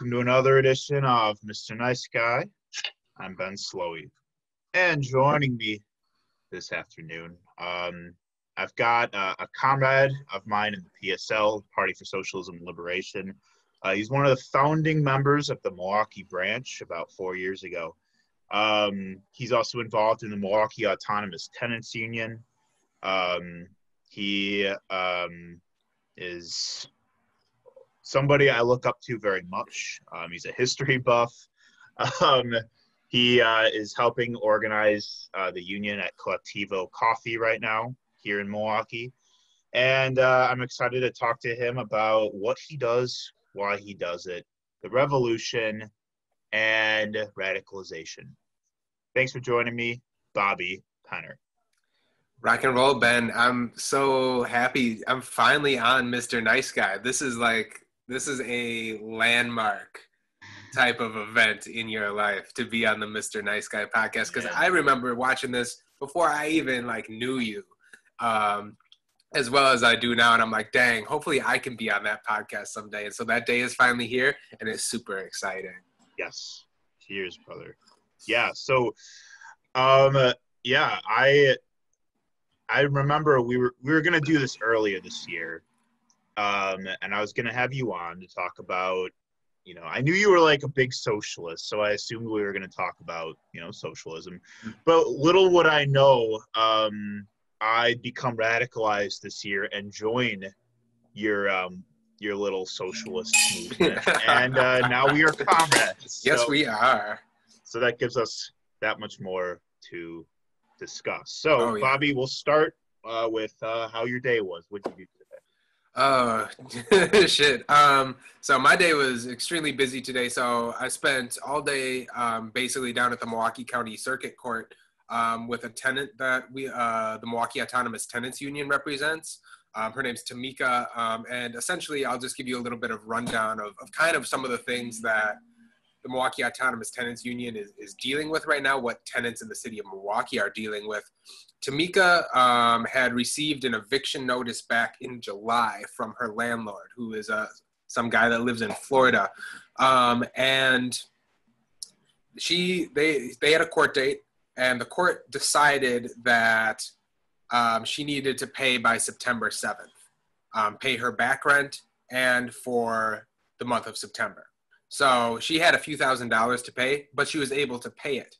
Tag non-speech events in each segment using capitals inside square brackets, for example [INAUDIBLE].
Welcome to another edition of Mr. Nice Guy. I'm Ben Slowey. And joining me this afternoon, um, I've got uh, a comrade of mine in the PSL, Party for Socialism and Liberation. Uh, he's one of the founding members of the Milwaukee branch about four years ago. Um, he's also involved in the Milwaukee Autonomous Tenants Union. Um, he um, is somebody I look up to very much. Um, he's a history buff. Um, he uh, is helping organize uh, the union at Colectivo Coffee right now here in Milwaukee. And uh, I'm excited to talk to him about what he does, why he does it, the revolution, and radicalization. Thanks for joining me, Bobby Penner. Rock and roll, Ben. I'm so happy. I'm finally on Mr. Nice Guy. This is like this is a landmark type of event in your life to be on the Mr. Nice Guy podcast because yeah. I remember watching this before I even like knew you, um, as well as I do now, and I'm like, dang, hopefully I can be on that podcast someday. And so that day is finally here, and it's super exciting. Yes, cheers, brother. Yeah, so, um, yeah, I I remember we were we were gonna do this earlier this year, um, and I was going to have you on to talk about, you know, I knew you were like a big socialist, so I assumed we were going to talk about, you know, socialism. But little would I know, um, I'd become radicalized this year and join your um, your little socialist movement, and uh, now we are comrades. [LAUGHS] Yes, we are. So that gives us that much more to discuss. So, oh, yeah. Bobby, we'll start uh, with uh, how your day was. What did you do? Oh [LAUGHS] shit. Um, so my day was extremely busy today. So I spent all day um, basically down at the Milwaukee County Circuit Court um, with a tenant that we, uh, the Milwaukee Autonomous Tenants Union represents. Um, her name's Tamika, um, and essentially, I'll just give you a little bit of rundown of, of kind of some of the things that the Milwaukee Autonomous Tenants Union is, is dealing with right now, what tenants in the city of Milwaukee are dealing with. Tamika um, had received an eviction notice back in July from her landlord, who is uh, some guy that lives in Florida. Um, and she they they had a court date, and the court decided that um, she needed to pay by September 7th, um, pay her back rent and for the month of September. So she had a few thousand dollars to pay, but she was able to pay it,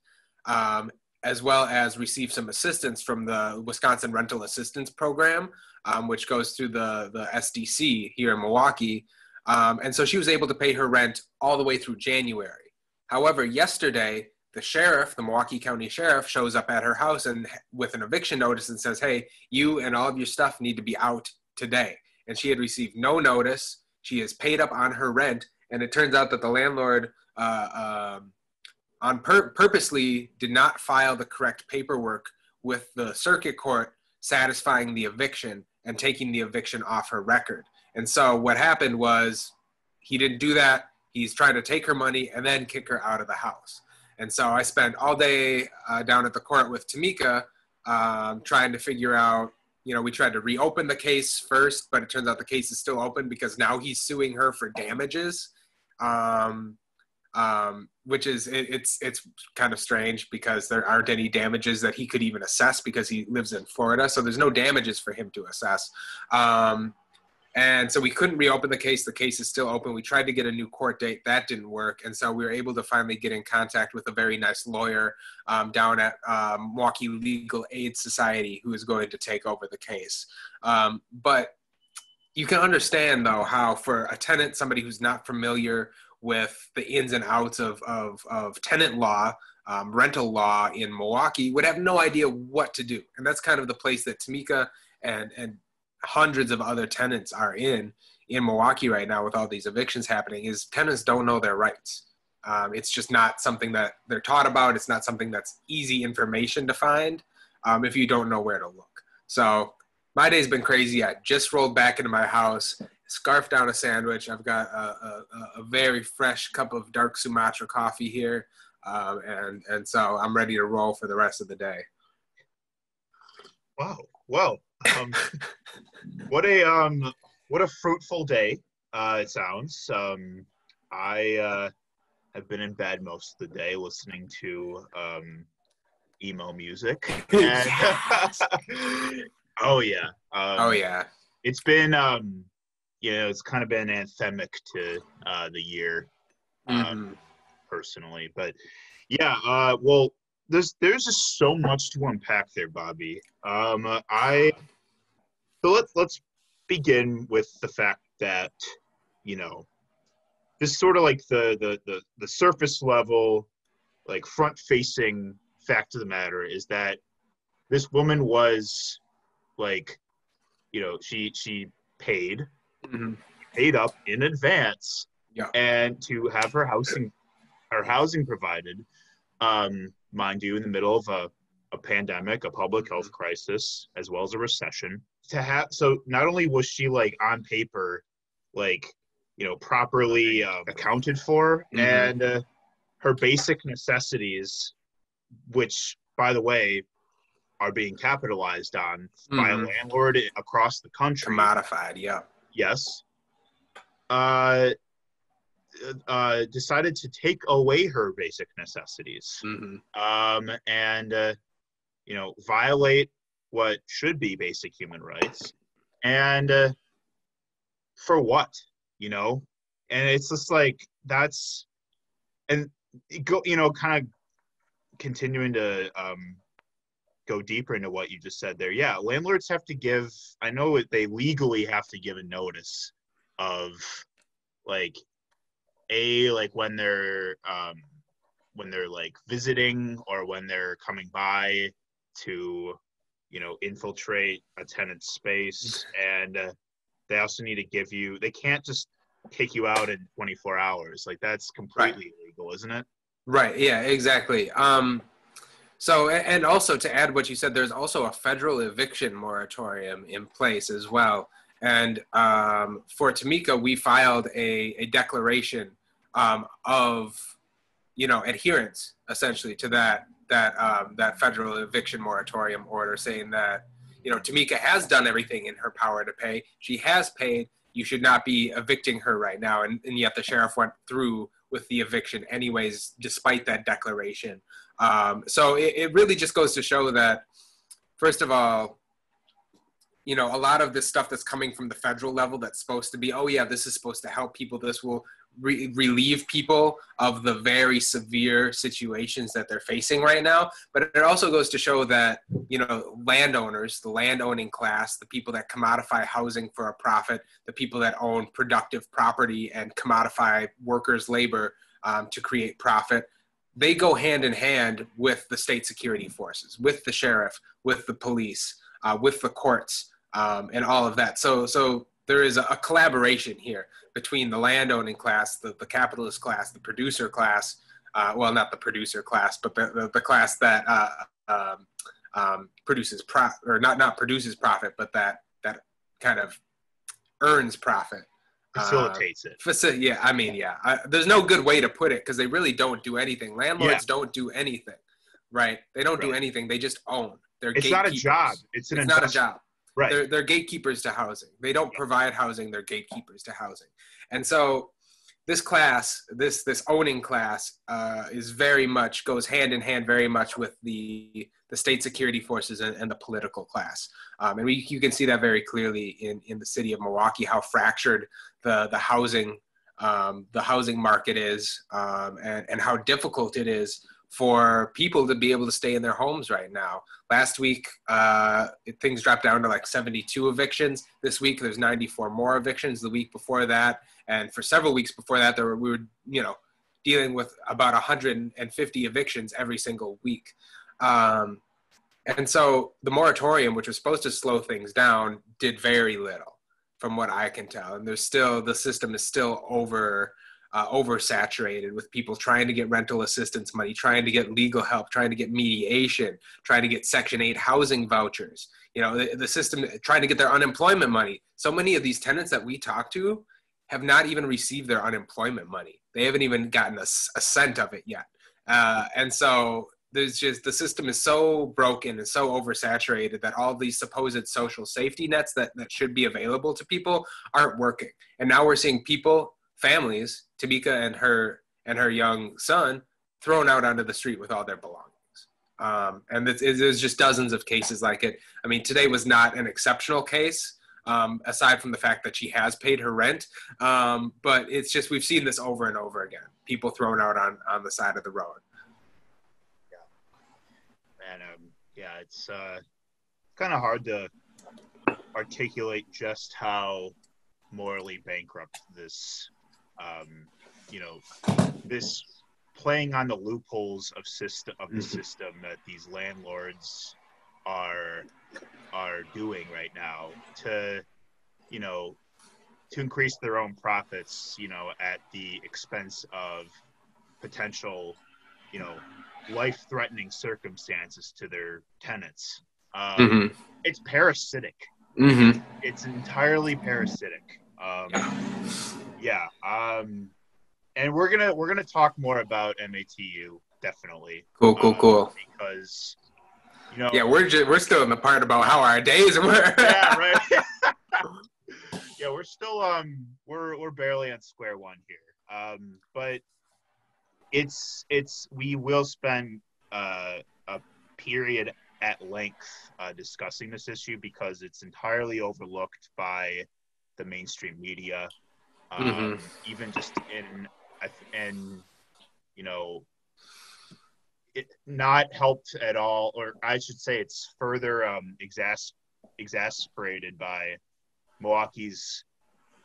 um, as well as receive some assistance from the Wisconsin Rental Assistance Program, um, which goes through the, the SDC here in Milwaukee. Um, and so she was able to pay her rent all the way through January. However, yesterday, the sheriff, the Milwaukee County Sheriff, shows up at her house and with an eviction notice and says, Hey, you and all of your stuff need to be out today. And she had received no notice. She has paid up on her rent and it turns out that the landlord uh, um, on pur- purposely did not file the correct paperwork with the circuit court satisfying the eviction and taking the eviction off her record. And so what happened was he didn't do that. He's trying to take her money and then kick her out of the house. And so I spent all day uh, down at the court with Tamika um, trying to figure out you know, we tried to reopen the case first, but it turns out the case is still open because now he's suing her for damages um, um, which is it, it's it's kind of strange because there aren't any damages that he could even assess because he lives in Florida, so there's no damages for him to assess. Um, and so we couldn't reopen the case. The case is still open. We tried to get a new court date. That didn't work. And so we were able to finally get in contact with a very nice lawyer um, down at um, Milwaukee Legal Aid Society who is going to take over the case. Um, but you can understand though how for a tenant, somebody who's not familiar with the ins and outs of, of, of tenant law, um, rental law in Milwaukee would have no idea what to do. And that's kind of the place that Tamika and, and hundreds of other tenants are in in Milwaukee right now with all these evictions happening is tenants don't know their rights. Um, it's just not something that they're taught about. It's not something that's easy information to find um, if you don't know where to look. So my day's been crazy. I just rolled back into my house, scarfed down a sandwich. I've got a, a, a very fresh cup of dark Sumatra coffee here, um, and and so I'm ready to roll for the rest of the day. Wow! Well, um, [LAUGHS] what a um, what a fruitful day uh, it sounds. Um, I uh, have been in bed most of the day listening to um, emo music. [LAUGHS] And- [LAUGHS] oh yeah. Um, Oh yeah. It's been um, you know, it's kind of been anthemic to uh, the year Mhm. personally, but yeah. Uh, well, there's there's just so much to unpack there, Bobby. Um, uh, I so let's let's begin with the fact that you know this sort of like the the the, the surface level like front facing fact of the matter is that this woman was like you know she she paid. Paid up in advance Yeah. and to have her housing her housing provided um mind you in the middle of a, a pandemic a public health crisis as well as a recession to have so not only was she like on paper like you know properly uh, accounted for Mhm. and uh, her basic necessities which by the way are being capitalized on by a Mhm. landlord across the country Commodified. Yeah. Yes, uh, uh, decided to take away her basic necessities hmm um, and, uh, you know, violate what should be basic human rights. And uh, for what, you know? And it's just like, that's, and go, you know, kind of continuing to um, go deeper into what you just said there. Yeah, landlords have to give, I know they legally have to give a notice of like, a like when they're um when they're like visiting or when they're coming by to you know infiltrate a tenant's space and uh, they also need to give you they can't just kick you out in 24 hours like that's completely illegal isn't it Right. Yeah. Exactly. Um, so, and also to add what you said, there's also a federal eviction moratorium in place as well. And um, for Tamika, we filed a, a declaration um, of, you know, adherence essentially to that that um, that federal eviction moratorium order, saying that you know Tamika has done everything in her power to pay. She has paid. You should not be evicting her right now. And, and yet the sheriff went through with the eviction anyways, despite that declaration. Um, so it, it really just goes to show that, first of all, you know, a lot of this stuff that's coming from the federal level that's supposed to be, oh yeah, this is supposed to help people. This will re- relieve people of the very severe situations that they're facing right now. But it also goes to show that, you know, landowners, the landowning class, the people that commodify housing for a profit, the people that own productive property and commodify workers' labor um, to create profit, they go hand in hand with the state security forces, with the sheriff, with the police, uh, with the courts, um, and all of that. So, so there is a, a collaboration here between the landowning class, the, the capitalist class, the producer class. Uh, well, not the producer class, but the, the, the class that uh, um, um, produces profit, or not not produces profit, but that that kind of earns profit. Um, facilitates it Faci- yeah, I mean, yeah. I, there's no good way to put it because they really don't do anything. Landlords don't do anything, right? They don't do anything. They just own. They're it's not a job it's an It's not a job. right They're, they're gatekeepers to housing. They don't provide housing. They're gatekeepers to housing. And so this class, this this owning class, uh, is very much goes hand in hand very much with the the state security forces and, and the political class. Um, and we, you can see that very clearly in, in the city of Milwaukee, how fractured the the housing um, the housing market is, um, and and how difficult it is for people to be able to stay in their homes right now. Last week, uh, things dropped down to like 72 evictions. This week, there's 94 more evictions. The week before that, and for several weeks before that, there were, we were, you know, dealing with about 150 evictions every single week. Um, and so the moratorium, which was supposed to slow things down, did very little, from what I can tell. And there's still the system is still over uh, oversaturated with people trying to get rental assistance money, trying to get legal help, trying to get mediation, trying to get Section 8 housing vouchers. You know, the, the system trying to get their unemployment money. So many of these tenants that we talk to have not even received their unemployment money. They haven't even gotten a cent of it yet. Uh, and so there's just the system is so broken and so oversaturated that all these supposed social safety nets that, that should be available to people aren't working. And now we're seeing people, families, Tamika and her and her young son thrown out onto the street with all their belongings. Um, and there's just dozens of cases like it. I mean, today was not an exceptional case, um, aside from the fact that she has paid her rent. Um, but it's just we've seen this over and over again. People thrown out on on the side of the road. Yeah, and um, yeah, it's uh, kind of hard to articulate just how morally bankrupt this, um, you know, this playing on the loopholes of system of the mm-hmm. system that these landlords are are doing right now to you know to increase their own profits you know at the expense of potential you know life threatening circumstances to their tenants um, mm-hmm. it's parasitic mm-hmm. it's entirely parasitic um, yeah um, and we're gonna we're gonna talk more about MATU definitely. Cool, cool, um, cool. Because you know, yeah, we're just we're still in the part about how our days were. yeah, [LAUGHS] right. [LAUGHS] yeah, we're still um we're we're barely on square one here. Um, but it's it's we will spend uh, a period at length uh, discussing this issue because it's entirely overlooked by the mainstream media. Um, mm-hmm. Even just in and you know it not helped at all or i should say it's further um, exas- exasperated by milwaukee's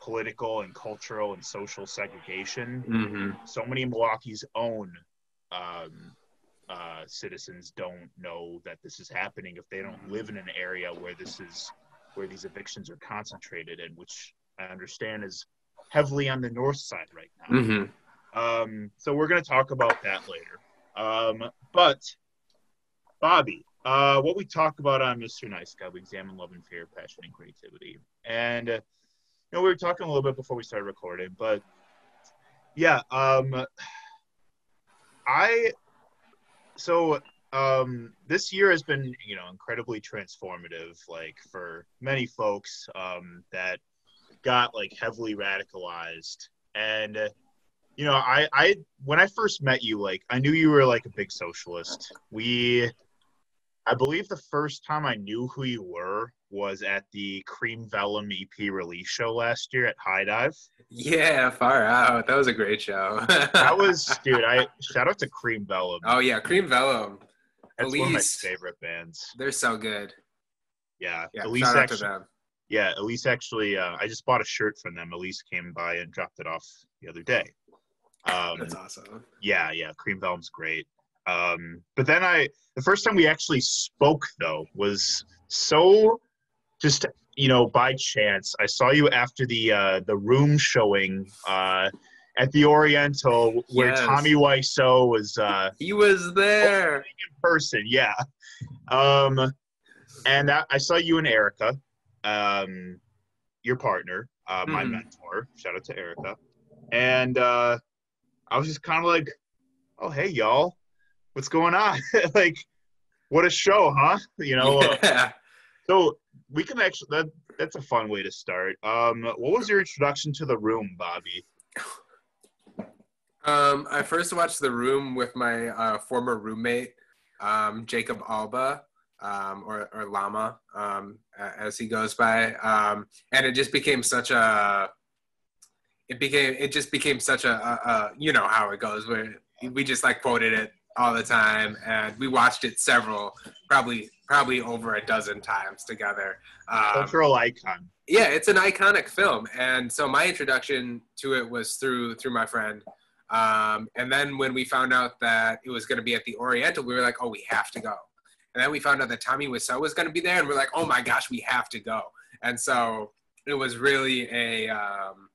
political and cultural and social segregation mm-hmm. so many milwaukee's own um, uh, citizens don't know that this is happening if they don't live in an area where this is where these evictions are concentrated and which i understand is heavily on the north side right now mm-hmm. Um, so we're going to talk about that later. Um, but Bobby, uh, what we talk about on Mr. Nice Guy, we examine love and fear, passion and creativity. And, uh, you know, we were talking a little bit before we started recording, but yeah, um, I, so um, this year has been, you know, incredibly transformative, like for many folks um, that got like heavily radicalized. And, uh, you know, I, I when I first met you, like I knew you were like a big socialist. We, I believe the first time I knew who you were was at the Cream Vellum EP release show last year at High Dive. Yeah, far out. That was a great show. [LAUGHS] that was, dude. I [LAUGHS] shout out to Cream Vellum. Oh yeah, Cream Vellum. That's Elise, one of my favorite bands. They're so good. Yeah, yeah Elise shout actually, them. Yeah, Elise actually. Uh, I just bought a shirt from them. Elise came by and dropped it off the other day. Um, That's awesome. Yeah, yeah, Cream Vellum's great. Um, but then I, the first time we actually spoke though was so just you know by chance. I saw you after the uh, the room showing uh, at the Oriental where yes. Tommy Wiseau was. Uh, he was there [LAUGHS] in person. Yeah. Um, and I, I saw you and Erica, um, your partner, uh, my mm. mentor. Shout out to Erica. And uh, I was just kind of like, oh, hey, y'all, what's going on? [LAUGHS] like, what a show, huh? You know? Uh, [LAUGHS] yeah. Uh, so we can actually, that, that's a fun way to start. Um, what was your introduction to The Room, Bobby? Um, I first watched The Room with my uh, former roommate, um, Jacob Alba. Um, or, or Lama, um, as he goes by. Um, and it just became such a it became it just became such a, a, a, you know how it goes where we just like quoted it all the time and we watched it several probably probably over a dozen times together. Um, cultural icon. Yeah it's an iconic film and so my introduction to it was through through my friend. Um, and then when we found out that it was going to be at the oriental we were like oh we have to go. And then we found out that tommy Wiseau was going to be there and we're like oh my gosh we have to go. And so it was really a um,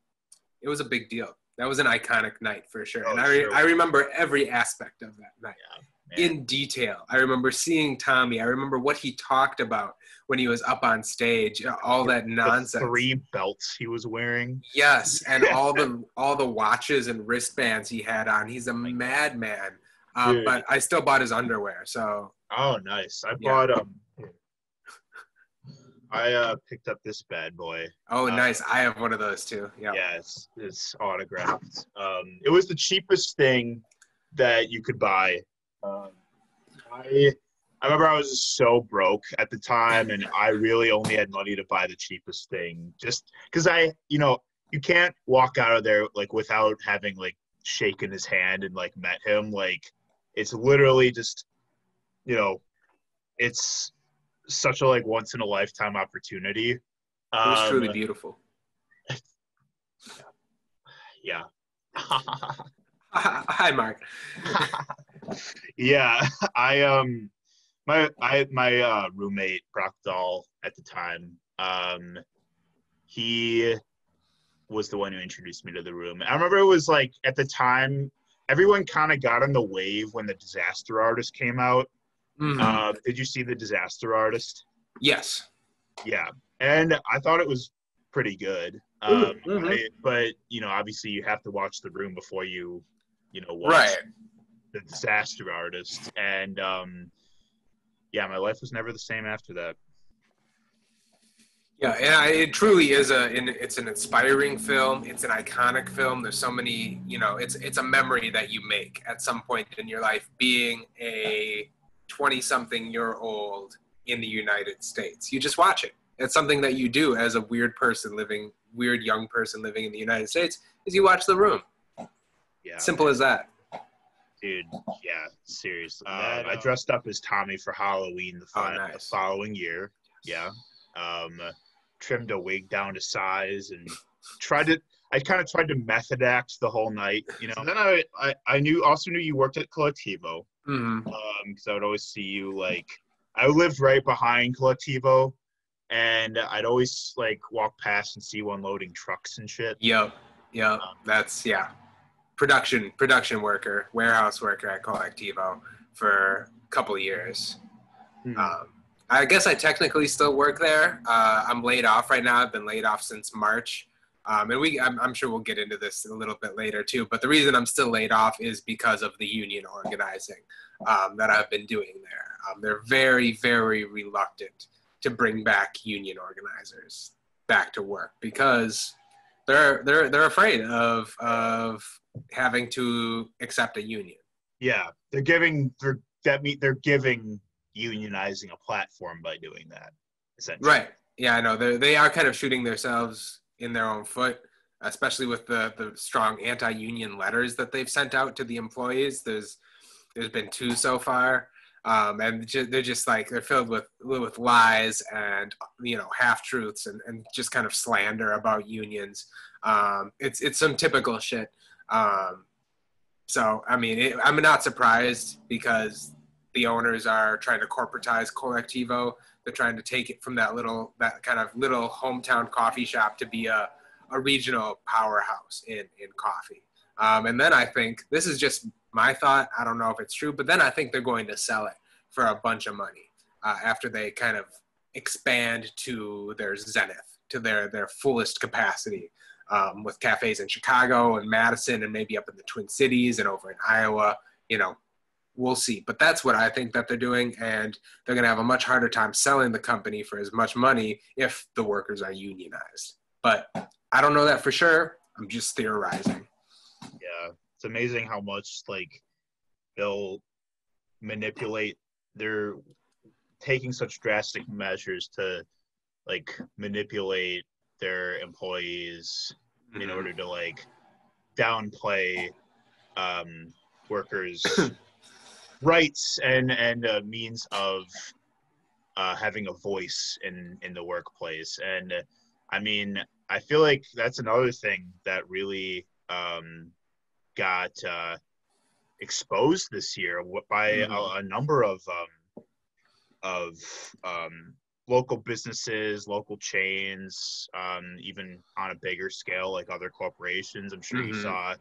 it was a big deal. That was an iconic night for sure. Oh, and I, re- sure. I remember every aspect of that night yeah, in detail. I remember seeing Tommy. I remember what he talked about when he was up on stage, all that nonsense. The three belts he was wearing. Yes, and [LAUGHS] all the all the watches and wristbands he had on. He's a madman. Um, but I still bought his underwear. So. Oh, nice! I yeah. bought um. I uh, picked up this bad boy. Oh, Uh, nice. I have one of those too. Yeah. Yeah, it's it's autographed. Um, it was the cheapest thing that you could buy. Um, I I remember I was so broke at the time, and I really only had money to buy the cheapest thing, just because I, you know, you can't walk out of there like without having like shaken his hand and like met him. Like it's literally just, you know, it's such a like once in a lifetime opportunity. It was truly Um, beautiful. [LAUGHS] yeah. [LAUGHS] Hi, Mark. [LAUGHS] yeah, I um my I my uh roommate Brock Dahl at the time, um he was the one who introduced me to the room. I remember it was like at the time everyone kind of got on the wave when the disaster artist came out. Mhm. Uh, did you see the disaster artist? yes. Yeah, and I thought it was pretty good. Um, Mhm. I- but you know, obviously, you have to watch the room before you, you know, watch Right. the disaster artist. And um, yeah, my life was never the same after that. Yeah, and it truly is a. It's an inspiring film. It's an iconic film. There's so many. You know, it's it's a memory that you make at some point in your life, being a 20-something year old in the United States. You just watch it. It's something that you do as a weird person living, weird young person living in the United States. Is you watch The Room. Yeah, Simple as that. dude. Yeah, seriously. That, Um, I uh, dressed up as Tommy for Halloween the, Oh, fi- the following year. Yeah. Um, trimmed a wig down to size and tried to. I kind of tried to method act the whole night, you know. And then I, I, I knew also knew you worked at Colectivo. Hmm um because I would always see you like I lived right behind Colectivo and I'd always like walk past and see you unloading trucks and shit. Yep. Yep. That's yeah. Production production worker, warehouse worker at Colectivo for a couple years. Hmm. Um, I guess I technically still work there. Uh, I'm laid off right now. I've been laid off since March. Um, and we, I'm, I'm sure we'll get into this a little bit later too. But the reason I'm still laid off is because of the union organizing um, that I've been doing there. Um, they're very, very reluctant to bring back union organizers back to work because they're they're they're afraid of of having to accept a union. yeah, they're giving they're that mean they're giving unionizing a platform by doing that. Essentially. Right. Yeah, I know. They they are kind of shooting themselves in their own foot, especially with the the strong anti-union letters that they've sent out to the employees. There's there's been two so far, um, and ju- they're just like they're filled with with lies and you know half truths and, and just kind of slander about unions. Um, it's it's some typical shit. Um, so I mean, it, I'm not surprised because the owners are trying to corporatize Colectivo they're trying to take it from that little that kind of little hometown coffee shop to be a, a regional powerhouse in in coffee. Um, and then i think this is just my thought i don't know if it's true but then i think they're going to sell it for a bunch of money uh, after they kind of expand to their zenith to their their fullest capacity um, with cafes in chicago and madison and maybe up in the twin cities and over in iowa you know we'll see. But that's what I think that they're doing, and they're going to have a much harder time selling the company for as much money if the workers are unionized. But I don't know that for sure. I'm just theorizing. Yeah. It's amazing how much like they'll manipulate they're taking such drastic measures to like manipulate their employees in order to like downplay um, workers' [CLEARS THROAT] rights and and a means of uh, having a voice in in the workplace. And uh, I mean, I feel like that's another thing that really um, got uh, exposed this year by Mhm. a, a number of um, of um, local businesses, local chains, um, even on a bigger scale, like other corporations. I'm sure you Mhm. saw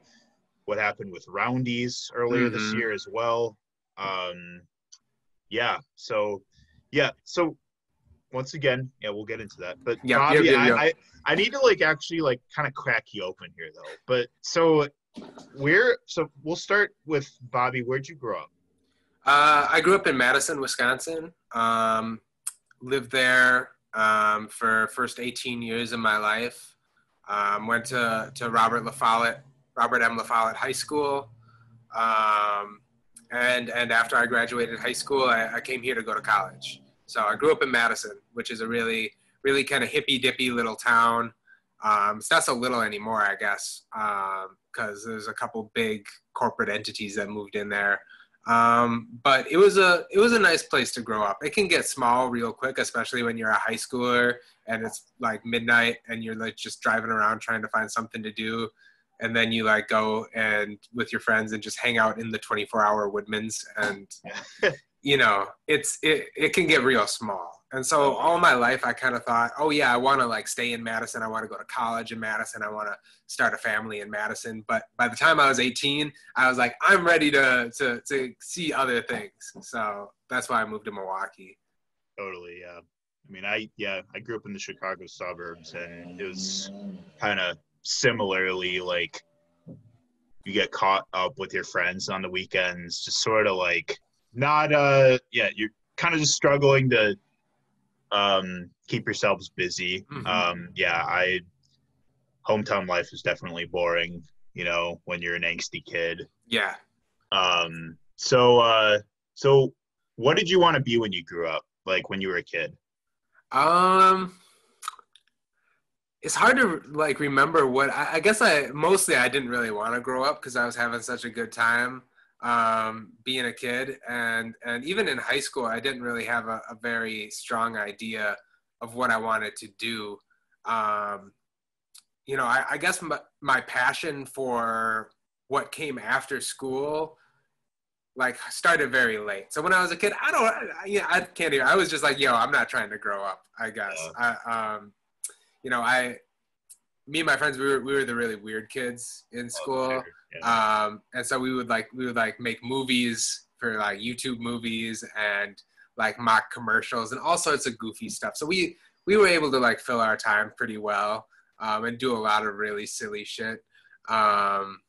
what happened with Roundy's earlier this Mhm. year as well. Um, yeah. So, yeah. So, once again, yeah, we'll get into that. But Yep, Bobby, yep, yep. I, I, I need to like actually like kind of crack you open here though. But so, where? So we'll start with Bobby. Where'd you grow up? Uh, I grew up in Madison, Wisconsin. Um, lived there um, for first 18 years of my life. Um, went to, to Robert La Follette, Robert M. La Follette High School. Um, and, and after I graduated high school, I, I came here to go to college. So I grew up in Madison, which is a really, really kind of hippy dippy little town. Um, it's not so little anymore, I guess, because um, there's a couple big corporate entities that moved in there. Um, but it was a it was a nice place to grow up. It can get small real quick, especially when you're a high schooler and it's like midnight and you're like just driving around trying to find something to do, and then you like go and with your friends and just hang out in the 24 hour Woodman's and [LAUGHS] you know it's it it can get real small and so all my life, I kind of thought, oh yeah, I want to like stay in Madison. I want to go to college in Madison. I want to start a family in Madison. But by the time I was 18, I was like, I'm ready to to to see other things. So that's why I moved to Milwaukee. Totally, yeah. I mean, I yeah, I grew up in the Chicago suburbs, and it was kind of similarly like you get caught up with your friends on the weekends, just sort of like not uh yeah, you're kind of just struggling to um, keep yourselves busy. Mm-hmm. Um, yeah, I hometown life is definitely boring. You know, when you're an angsty kid. Yeah. Um. So, uh, so what did you want to be when you grew up? Like when you were a kid? Um. It's hard to like remember what I, I guess I mostly I didn't really want to grow up because I was having such a good time um, being a kid. And and even in high school i didn't really have a, a very strong idea of what i wanted to do. Um, you know i, I guess my, my, passion for what came after school like started very late. So when i was a kid i don't I, yeah i can't even i was just like yo i'm not trying to grow up i guess. I, um, you know i me and my friends we were, we were the really weird kids in oh, school yeah. Um, and so we would like we would like make movies for like YouTube movies and like mock commercials and all sorts of goofy stuff. So we we were able to like fill our time pretty well um, and do a lot of really silly shit um,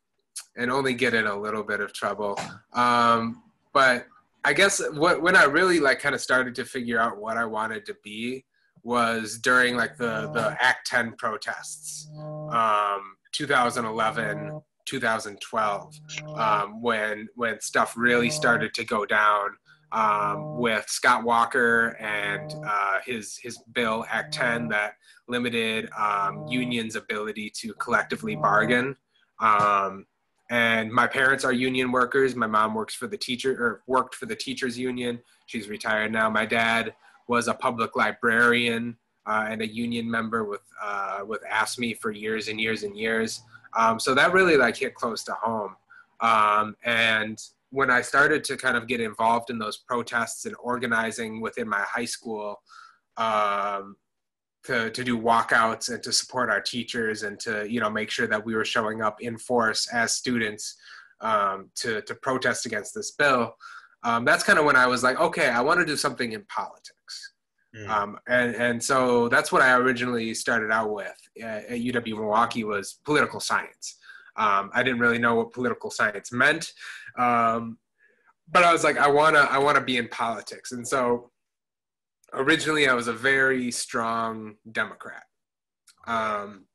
and only get in a little bit of trouble. Um, but I guess what when I really like kind of started to figure out what I wanted to be was during like the the Act 10 protests, um, 2011 2012 um, when when stuff really started to go down um, with Scott Walker and uh, his his bill Act 10 that limited um, unions' ability to collectively bargain. Um, and my parents are union workers. My mom works for the teacher or worked for the teachers union. She's retired now. My dad was a public librarian uh, and a union member with uh, with AFSCME for years and years and years. Um, so that really like hit close to home. Um, and when I started to kind of get involved in those protests and organizing within my high school um, to, to do walkouts and to support our teachers and to you know make sure that we were showing up in force as students um, to, to protest against this bill, um, that's kind of when I was like, okay, I want to do something in politics. Mm. Um, and, and so that's what I originally started out with at, at UW Milwaukee was political science. Um, I didn't really know what political science meant, um, but I was like, I wanna, I wanna be in politics. And so originally, I was a very strong Democrat um,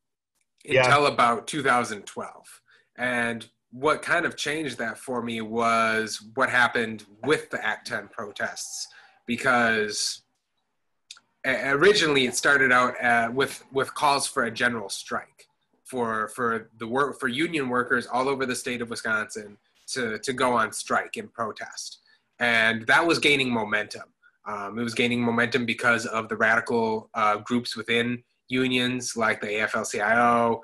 yeah. until about 2012. And what kind of changed that for me was what happened with the Act 10 protests, because originally it started out uh, with with calls for a general strike for for the work for union workers all over the state of Wisconsin to to go on strike in protest, and that was gaining momentum. Um, it was gaining momentum because of the radical uh, groups within unions like the AFL-CIO,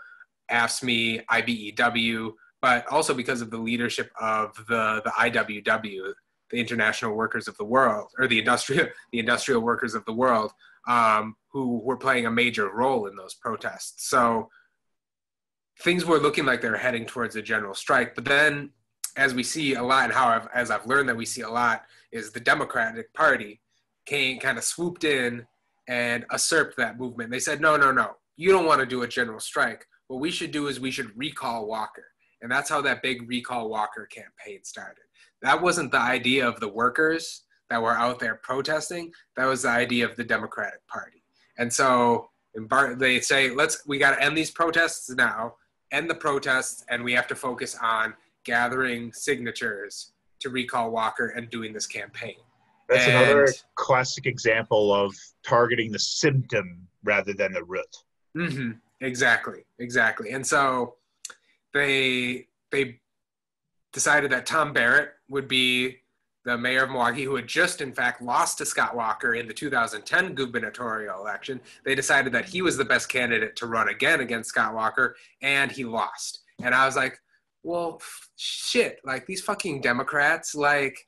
AFSCME, IBEW, but also because of the leadership of the the IWW, the International Workers of the World, or the industrial [LAUGHS] the industrial workers of the world, um, who were playing a major role in those protests. So things were looking like they were heading towards a general strike. But then, as we see a lot, and how I've, as I've learned that we see a lot, is the Democratic Party came kind of swooped in and usurped that movement. They said, no, no, no, you don't want to do a general strike. What we should do is we should recall Walker. And that's how that big recall Walker campaign started. That wasn't the idea of the workers that were out there protesting. That was the idea of the Democratic Party. And so in Bar- they say, let's we got to end these protests now, end the protests, and we have to focus on gathering signatures to recall Walker and doing this campaign. That's And- another classic example of targeting the symptom rather than the root. hmm Exactly, exactly. And so they they decided that Tom Barrett would be the mayor of Milwaukee, who had just in fact lost to Scott Walker in the 2010 gubernatorial election. They decided that he was the best candidate to run again against Scott Walker, and he lost. And I was like, well, shit, like these fucking Democrats, like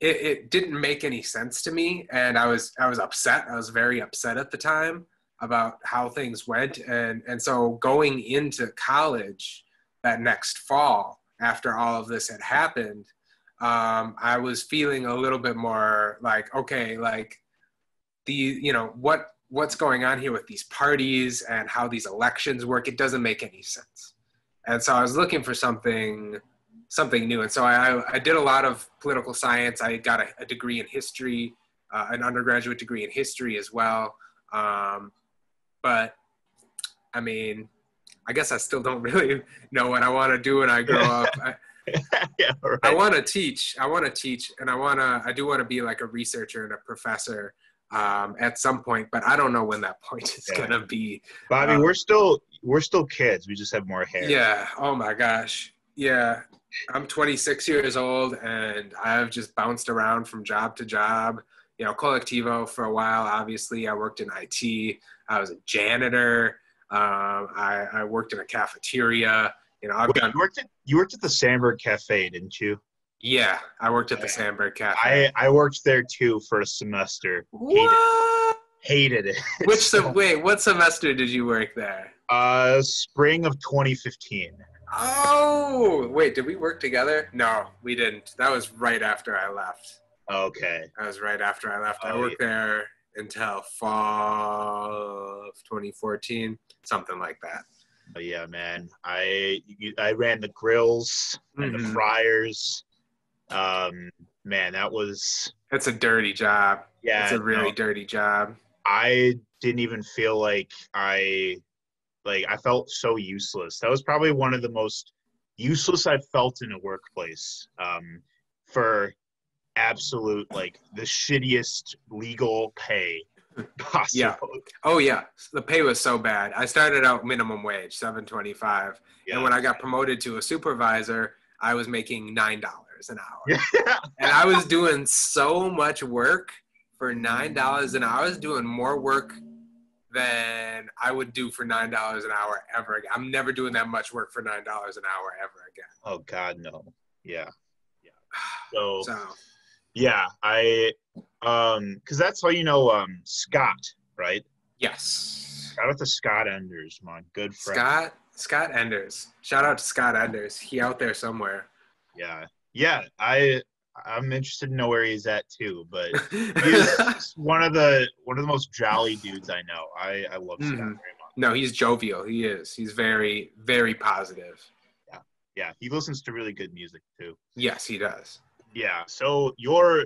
it, it didn't make any sense to me, and I was I was upset. I was very upset at the time about how things went and and so going into college that next fall after all of this had happened um, i was feeling a little bit more like okay like the you know what what's going on here with these parties and how these elections work? It doesn't make any sense. And so i was looking for something something new. And so i i did a lot of political science. I got a, a degree in history uh, an undergraduate degree in history as well. Um, but I mean, I guess I still don't [LAUGHS] really know what I want to do when I grow [LAUGHS] up. I, [LAUGHS] yeah, right. I want to teach. I want to teach, and I want to. I do want to be like a researcher and a professor um, at some point, but I don't know when that point is Yeah. gonna be. Bobby, uh, we're still we're still kids. We just have more hair. Yeah. Oh my gosh. Yeah. I'm 26 years old, and I've just bounced around from job to job. You know, Colectivo for a while. Obviously, I worked in IT. I was a janitor. Um, I, I worked in a cafeteria. You know, I've Wait, done. you worked at you worked at the Sandburg Cafe, didn't you? Yeah, I worked at the Yeah. Sandburg Cafe. I I worked there too for a semester. what? Hated it. [LAUGHS] Which sem- wait? What semester did you work there? Uh, spring of 2015. Oh, wait, did we work together? No, we didn't. That was right after I left. Okay. That was right after I left. I Oh, worked there until fall of 2014, something like that. But yeah, man. I I ran the grills and the Mhm. fryers. Um, man, that was that's a dirty job. yeah. it's a really no, dirty job. I didn't even feel like I like I felt so useless. That was probably one of the most useless I've felt in a workplace. Um, for absolute like the shittiest legal pay [LAUGHS] possible. Yeah. Oh yeah, the pay was so bad. I started out minimum wage, 7.25, Yeah. and when I got promoted to a supervisor, I was making nine dollars an hour. yeah. [LAUGHS] and I was doing so much work for nine dollars an hour. I was doing more work than I would do for nine dollars an hour ever again. I'm never doing that much work for nine dollars an hour ever again. Oh God, no. Yeah. Yeah. So So yeah, I um because that's how you know um Scott, right? yes, Shout out to Scott Enders, my good friend. Scott Scott Enders. Shout out to Scott Enders. He out there somewhere. Yeah. Yeah. I I'm interested to know where he's at too, but [LAUGHS] he's one of the one of the most jolly dudes I know. I I love Scott Mhm. very much. no, he's jovial. He is. He's very very positive. Yeah. Yeah, he listens to really good music too. Yes, he does. Yeah. So your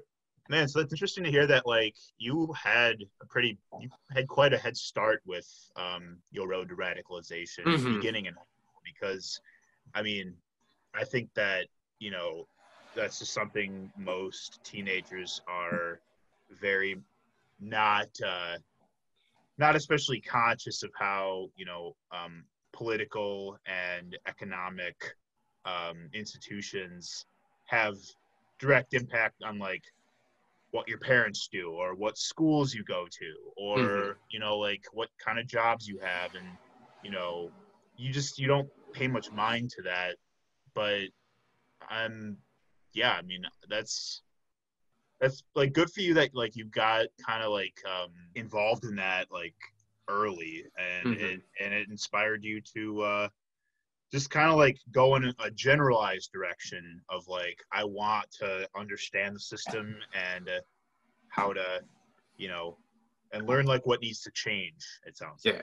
man, so it's interesting to hear that like you had a pretty you had quite a head start with um your road to radicalization Mhm. beginning in high school because I mean, I think that, you know, that's just something most teenagers are very not uh not especially conscious of how, you know, um political and economic um institutions have direct impact on like what your parents do or what schools you go to or Mhm. you know like what kind of jobs you have and you know you just you don't pay much mind to that but i'm yeah i mean that's that's like good for you that like you got kind of like um involved in that like early and Mhm. it and it inspired you to uh just kind of like go in a generalized direction of like I want to understand the system and uh, how to, you know, and learn like what needs to change. It sounds. like. Yeah.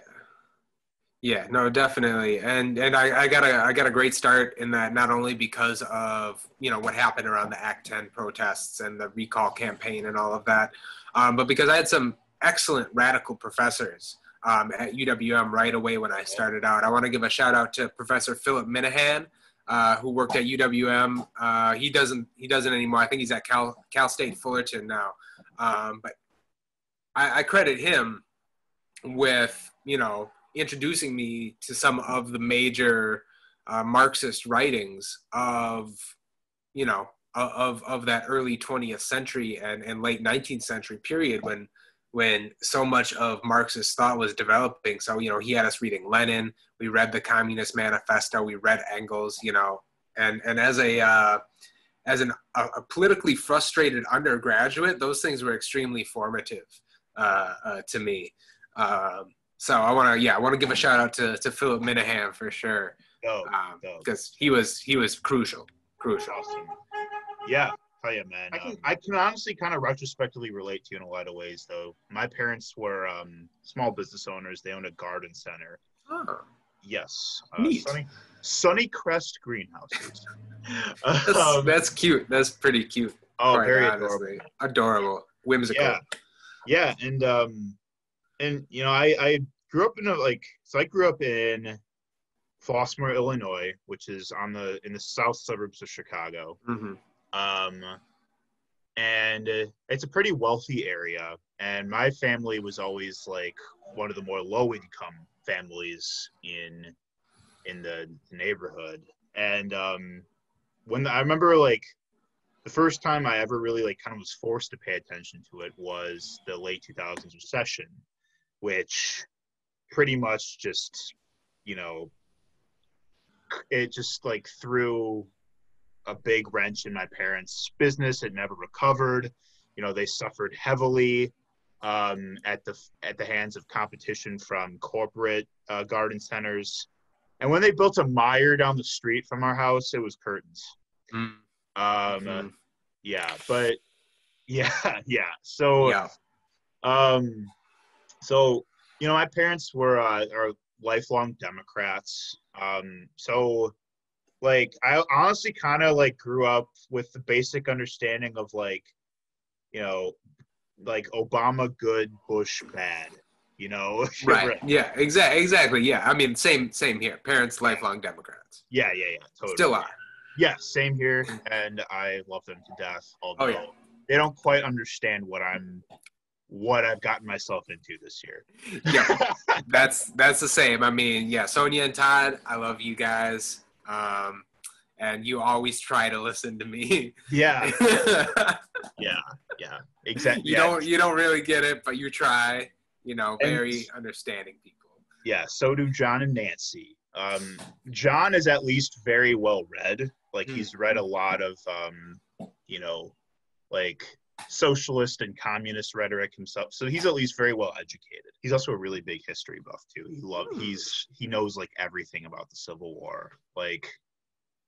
Yeah, no, definitely. And and I, I got a I got a great start in that not only because of, you know, what happened around the Act 10 protests and the recall campaign and all of that, um, but because I had some excellent radical professors um, at UWM right away when I started out. I want to give a shout out to Professor Philip Minahan, uh, who worked at UWM. Uh, he doesn't he doesn't anymore. I think he's at Cal Cal State Fullerton now. Um, but I, I credit him with you know introducing me to some of the major uh, Marxist writings of you know of of that early 20th century and, and late 19th century period when when so much of Marxist thought was developing. So, you know, he had us reading Lenin, we read the Communist Manifesto, we read Engels, you know, and, and as a, uh, as an, a, a, politically frustrated undergraduate, those things were extremely formative uh, uh, to me. Um, so I want to, yeah, I want to give a shout out to, to Philip Minahan for sure. Because um, he was, he was crucial, crucial. Awesome. Yeah, tell you, man. I can, um, I can honestly kind of retrospectively relate to you in a lot of ways, though. My parents were um, small business owners. They owned a garden center. Oh. Yes. Uh, Neat. Sunny, Sunny Crest greenhouses. [LAUGHS] that's, [LAUGHS] um, that's, cute. That's pretty cute. Oh, very honestly. adorable. Adorable. Whimsical. Yeah. Yeah, and um, and you know, I I grew up in a like so I grew up in Flossmoor, Illinois, which is on the in the south suburbs of Chicago. Mm-hmm. Um, and it's a pretty wealthy area. And my family was always like one of the more low income families in in the neighborhood. And um, when the, I remember like the first time I ever really like kind of was forced to pay attention to it was the late 2000s recession, which pretty much just you know it just like threw a big wrench in my parents' business. It never recovered. You know, they suffered heavily um, at the at the hands of competition from corporate uh, garden centers. And when they built a Meijer down the street from our house, it was curtains. Mm. Um, mm-hmm. yeah, but yeah, [LAUGHS] yeah. So, yeah. um, so you know, my parents were uh, are lifelong Democrats. Um, so like I honestly kind of like grew up with the basic understanding of like, you know, like Obama good, Bush bad. You know. [LAUGHS] right. Yeah. Exactly. Exactly. Yeah. I mean, same. Same here. Parents, lifelong Democrats. Yeah. Yeah. Yeah. Totally. Still are. Yeah. Same here, and I love them to death. Although oh, yeah. they don't quite understand what I'm what I've gotten myself into this year. yeah, [LAUGHS] that's that's the same. I mean, yeah, Sonia and Todd, I love you guys. Um, and you always try to listen to me. Yeah. [LAUGHS] yeah. Yeah. Exactly. You yeah. don't you don't really get it, but you try. You know, very and, understanding people. Yeah. So do John and Nancy. Um, John is at least very well read. Like he's hmm. read a lot of, um, you know, like socialist and communist rhetoric himself. So he's at least very well educated. He's also a really big history buff too. He love hmm. he's he knows like everything about the Civil War. Like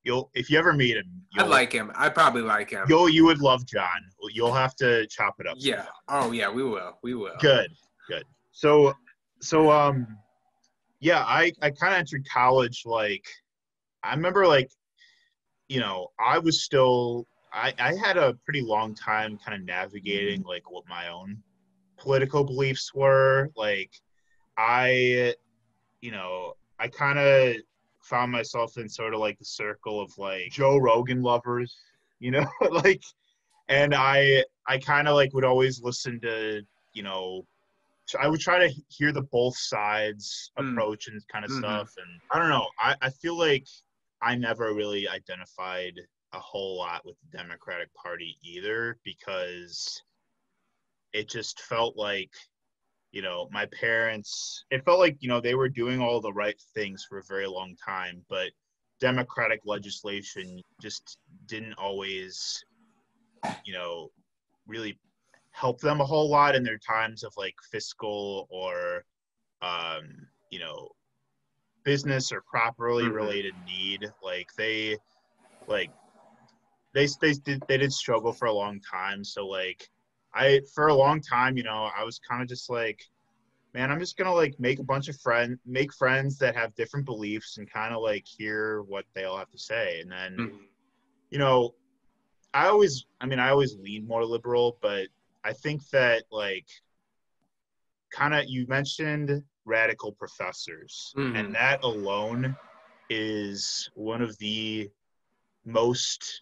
you'll if you ever meet him, I like him. I probably like him. You'll you would love John. You'll have to chop it up. Yeah. Oh yeah, we will. We will. Good. Good. So so um yeah, I I kind of entered college like I remember like you know I was still I I had a pretty long time kind of navigating like what my own political beliefs were like I you know I kind of found myself in sort of like the circle of like Joe Rogan lovers, you know, [LAUGHS] like, and I I kind of like would always listen to you know, I would try to hear the both sides mm. approach and kind of mm-hmm. stuff, and I don't know, I I feel like I never really identified a whole lot with the Democratic Party either because it just felt like you know my parents it felt like you know they were doing all the right things for a very long time but democratic legislation just didn't always you know really help them a whole lot in their times of like fiscal or um you know business or properly mm-hmm. related need like they like they they did they did struggle for a long time so like I for a long time, you know, I was kind of just like, man, I'm just gonna like make a bunch of friends, make friends that have different beliefs, and kind of like hear what they all have to say. And then, mm-hmm. you know, I always, I mean, I always lean more liberal, but I think that like kind of you mentioned radical professors, Mhm. and that alone is one of the most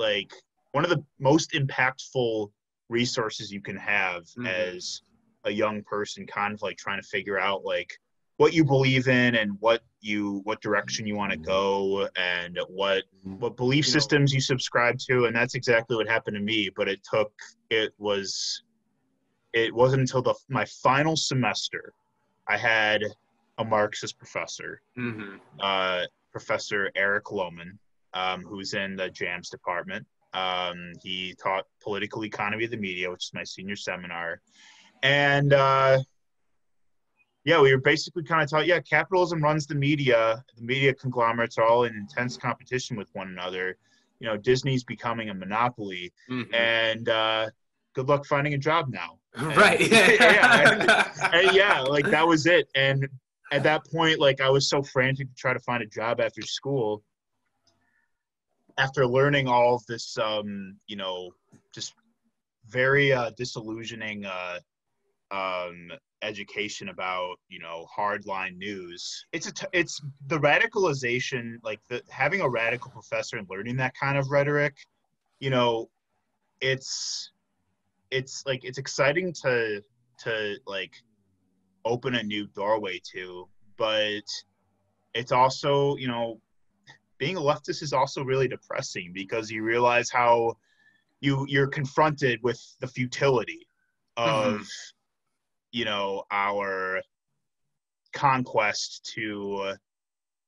like one of the most impactful resources you can have Mhm. as a young person kind of like trying to figure out like what you believe in and what you what direction you want to go and what what belief You know- systems you subscribe to and that's exactly what happened to me but it took it was it wasn't until the my final semester i had a marxist professor. Hmm uh, professor eric lohman um, who's in the JAMS department um, he taught political economy of the media which is my senior seminar and uh, yeah, we were basically kind of taught, yeah, capitalism runs the media. The media conglomerates are all in intense competition with one another. You know, Disney's becoming a monopoly, hmm and uh, good luck finding a job now. [LAUGHS] right. [LAUGHS] Yeah, [LAUGHS] And yeah, like that was it. And at that point, like I was so frantic to try to find a job after school. After learning all of this, um, you know, just very uh, disillusioning uh, um, education about you know hardline news. It's a t- it's the radicalization, like the having a radical professor and learning that kind of rhetoric. You know, it's it's like it's exciting to to like open a new doorway to, but it's also you know being a leftist is also really depressing because you realize how you you're confronted with the futility of you know our conquest to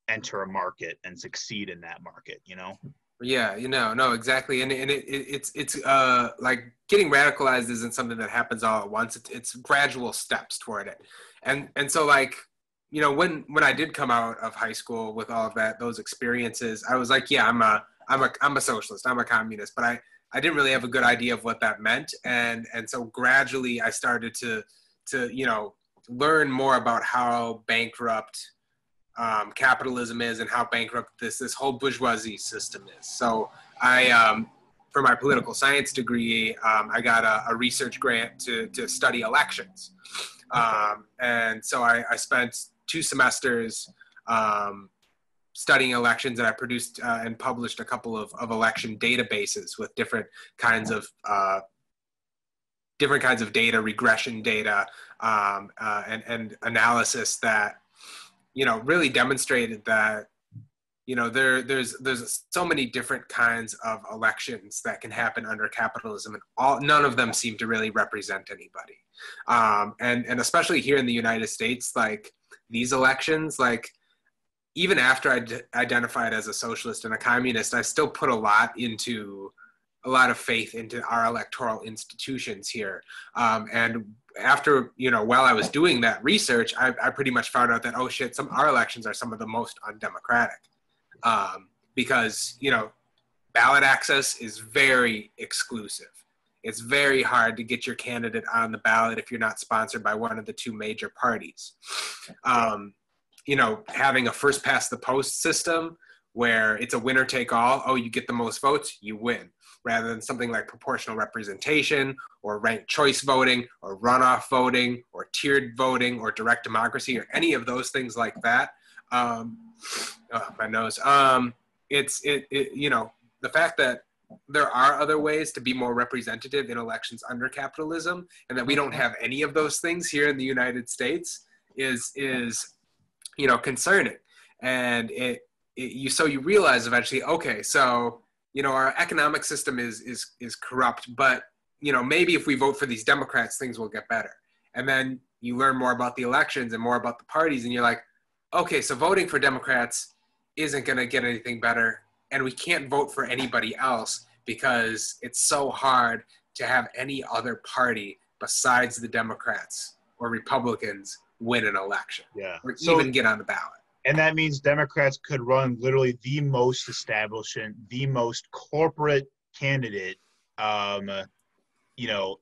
enter a market and succeed in that market you know? Yeah, you know, no, exactly, and and it, it, it's it's uh like getting radicalized isn't something that happens all at once. It's, it's gradual steps toward it, and and so like you know when when I did come out of high school with all of that those experiences, I was like, yeah, I'm a I'm a I'm a socialist, I'm a communist, but I I didn't really have a good idea of what that meant, and and so gradually I started to to you know learn more about how bankrupt um, capitalism is and how bankrupt this this whole bourgeoisie system is. So I, um, for my political science degree, um, I got a, a research grant to to study elections, um, and so I, I spent two semesters um, studying elections, and I produced uh, and published a couple of, of election databases with different kinds of uh, different kinds of data, regression data, um, uh, and and analysis that you know really demonstrated that you know there there's there's so many different kinds of elections that can happen under capitalism and all none of them seem to really represent anybody. Um, and and especially here in the united states like these elections like even after i d- identified as a socialist and a communist i still put a lot into a lot of faith into our electoral institutions here. Um, and after you know while i was doing that research I, I pretty much found out that oh shit some our elections are some of the most undemocratic. Um, because you know ballot access is very exclusive it's very hard to get your candidate on the ballot if you're not sponsored by one of the two major parties um, you know having a first past the post system where it's a winner take all oh you get the most votes you win rather than something like proportional representation or ranked choice voting or runoff voting or tiered voting or direct democracy or any of those things like that. Um, oh, my nose. Um, it's it, it you know the fact that there are other ways to be more representative in elections under capitalism and that we don't have any of those things here in the United States is is you know concerning. And it, it you so you realize eventually okay so you know our economic system is is is corrupt but you know maybe if we vote for these democrats things will get better. And then you learn more about the elections and more about the parties and you're like okay so voting for democrats isn't going to get anything better and we can't vote for anybody else because it's so hard to have any other party besides the democrats or republicans win an election yeah. or so even get on the ballot. And that means democrats could run literally the most establishment the most corporate candidate um you know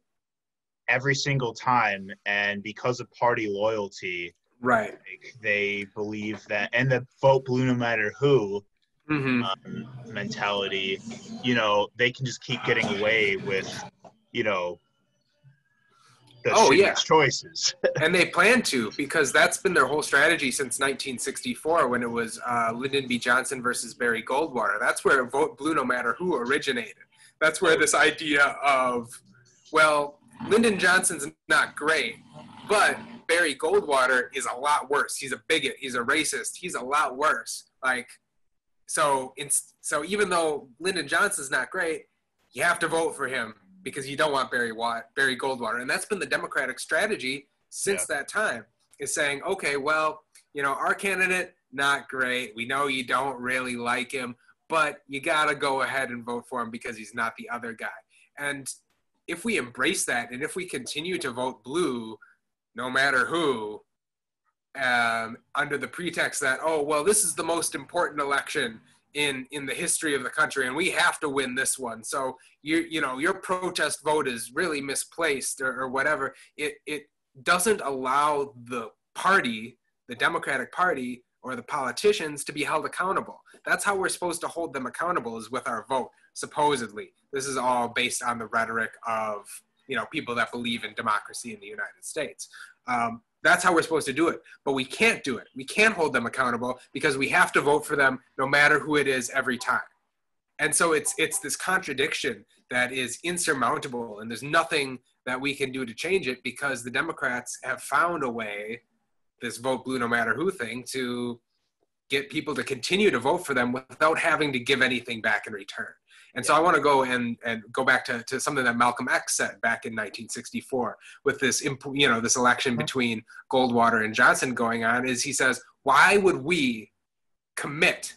every single time. And because of party loyalty right. like, they believe that and the vote blue no matter who hmm um, mentality you know they can just keep getting away with you know that Oh, yeah. choices. [LAUGHS] and they plan to because that's been their whole strategy since 1964 when it was uh, Lyndon B. Johnson versus Barry Goldwater. That's where vote blue no matter who originated. That's where this idea of, well, Lyndon Johnson's not great, but Barry Goldwater is a lot worse. He's a bigot. He's a racist. He's a lot worse. Like, so in, so even though Lyndon Johnson's not great, you have to vote for him because you don't want Barry Watt, Barry Goldwater, and that's been the Democratic strategy since that time. Is saying, okay, well, you know, our candidate not great. We know you don't really like him, but you got to go ahead and vote for him because he's not the other guy. And if we embrace that, and if we continue to vote blue, no matter who, um, under the pretext that oh well, this is the most important election in in the history of the country and we have to win this one. So you you know your protest vote is really misplaced or, or whatever. It it doesn't allow the party the democratic party or the politicians to be held accountable. That's how we're supposed to hold them accountable is with our vote supposedly. This is all based on the rhetoric of you know people that believe in democracy in the united states. Um, that's how we're supposed to do it. But we can't do it. We can't hold them accountable because we have to vote for them no matter who it is every time. And so it's it's this contradiction that is insurmountable and there's nothing that we can do to change it because the Democrats have found a way this vote blue no matter who thing to get people to continue to vote for them without having to give anything back in return. And so I want to go and, and go back to, to something that Malcolm X said back in 1964 with this, you know, this election uh-huh. between Goldwater and Johnson going on is he says, why would we commit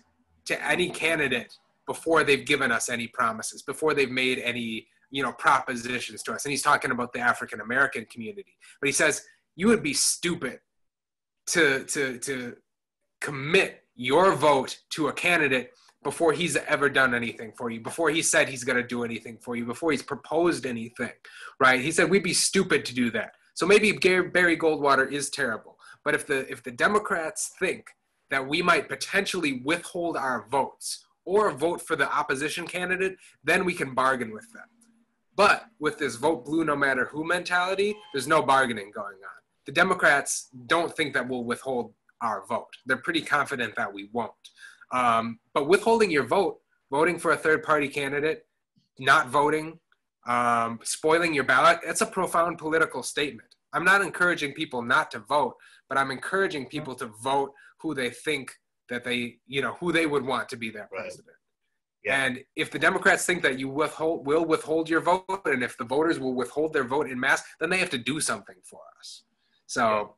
to any candidate before they've given us any promises, before they've made any, you know, propositions to us? And he's talking about the African American community. But he says, you would be stupid to, to, to commit your vote to a candidate before he's ever done anything for you, before he said he's going to do anything for you, before he's proposed anything, right? He said we'd be stupid to do that. So maybe Barry Goldwater is terrible, but if the if the Democrats think that we might potentially withhold our votes or vote for the opposition candidate, then we can bargain with them. But with this vote blue no matter who mentality, there's no bargaining going on. The Democrats don't think that we'll withhold our vote. They're pretty confident that we won't. Um, but withholding your vote, voting for a third party candidate, not voting, um, spoiling your ballot, that's a profound political statement. I'm not encouraging people not to vote, but I'm encouraging people to vote who they think that they, you know, who they would want to be their Right. president. Yeah. And if the Democrats think that you withhold, will withhold your vote, and if the voters will withhold their vote in mass, then they have to do something for us. So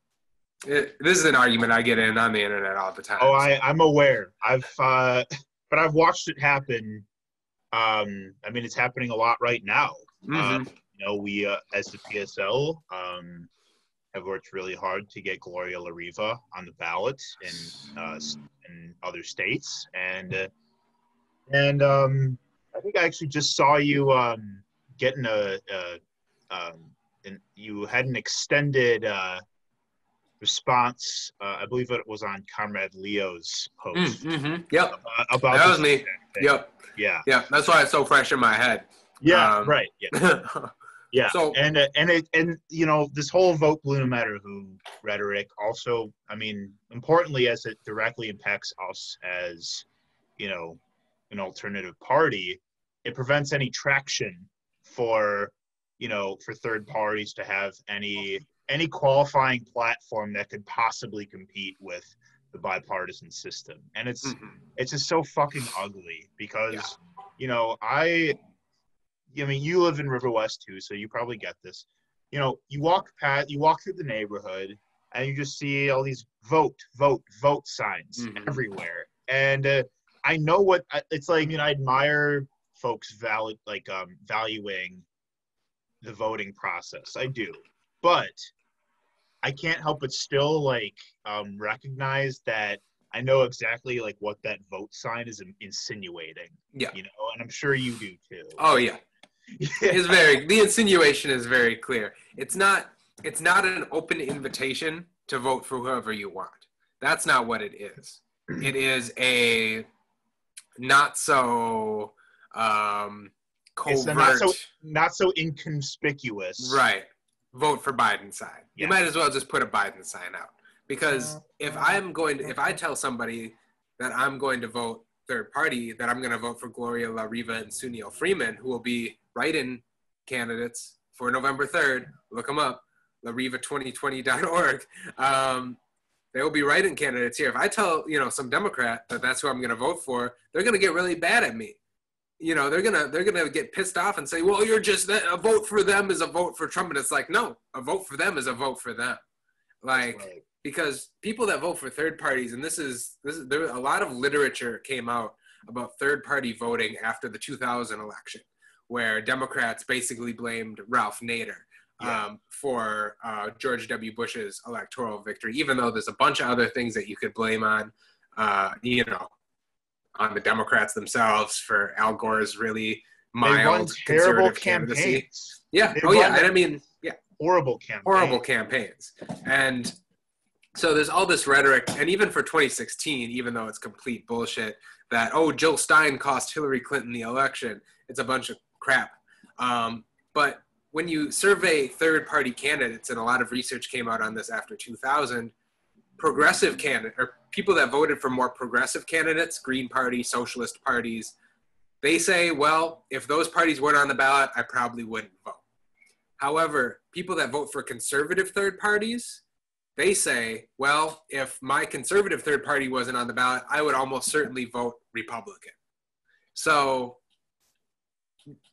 it, this is an argument I get in on the internet all the time. Oh, I, I'm aware. I've, uh, [LAUGHS] but I've watched it happen. Um, I mean, it's happening a lot right now. Um, you know, we uh, as the PSL um, have worked really hard to get Gloria La Riva on the ballot in uh, in other states, and uh, and um, I think I actually just saw you um, getting a, a um, and you had an extended uh, response. Uh, I believe it was on Comrade Leo's post Mm-hmm. Yep, uh, about that was me. thing. Yep, Yeah, yeah. That's why it's so fresh in my head. yeah, Um, right. Yeah. [LAUGHS] Yeah, So- and uh, and it and you know this whole vote blue no matter who rhetoric also, I mean, importantly as it directly impacts us as you know an alternative party, it prevents any traction for you know for third parties to have any any qualifying platform that could possibly compete with the bipartisan system, and it's Mhm. it's just so fucking ugly because Yeah. you know i i mean you live in river west too so you probably get this you know you walk past you walk through the neighborhood and you just see all these vote vote vote signs Mhm. everywhere and uh, i know what it's like you know i admire folks valid like um valuing the voting process i do but i can't help but still like um recognize that I know exactly like what that vote sign is insinuating. Yeah. You know, and I'm sure you do too. Oh yeah. It's very the insinuation is very clear. It's not it's not an open invitation to vote for whoever you want. That's not what it is. It is a not so um covert not so- Not so inconspicuous. right vote for Biden's side. You might as well just put a Biden sign out because if I'm going to, if I tell somebody that I'm going to vote third party, that I'm going to vote for Gloria La Riva and Sunil Freeman, who will be write-in candidates for November 3rd. Look them up, lariva2020.org. Um, they will be write-in candidates here. If I tell you know some Democrat that that's who I'm going to vote for, they're going to get really bad at me. You know, they're gonna they're gonna get pissed off and say, "Well, you're just a vote for them is a vote for Trump," and it's like, no, a vote for them is a vote for them. Like Right. because people that vote for third parties, and this is this is there a lot of literature came out about third party voting after the 2000 election, where Democrats basically blamed Ralph Nader Yeah. um, for uh, George W. Bush's electoral victory, even though there's a bunch of other things that you could blame on, uh, you know, on the Democrats themselves for Al Gore's really mild terrible conservative candidacy. campaigns. Yeah. They Oh yeah. And I mean, yeah Horrible campaigns. horrible campaigns. And so there's all this rhetoric, and even for 2016, even though it's complete bullshit, that, oh, Jill Stein cost Hillary Clinton the election, it's a bunch of crap. Um, but when you survey third party candidates, and a lot of research came out on this after 2000, progressive candidate or people that voted for more progressive candidates, Green Party, socialist parties, they say, well, if those parties weren't on the ballot, I probably wouldn't vote. However, people that vote for conservative third parties, they say, well, if my conservative third party wasn't on the ballot, I would almost certainly vote Republican. So,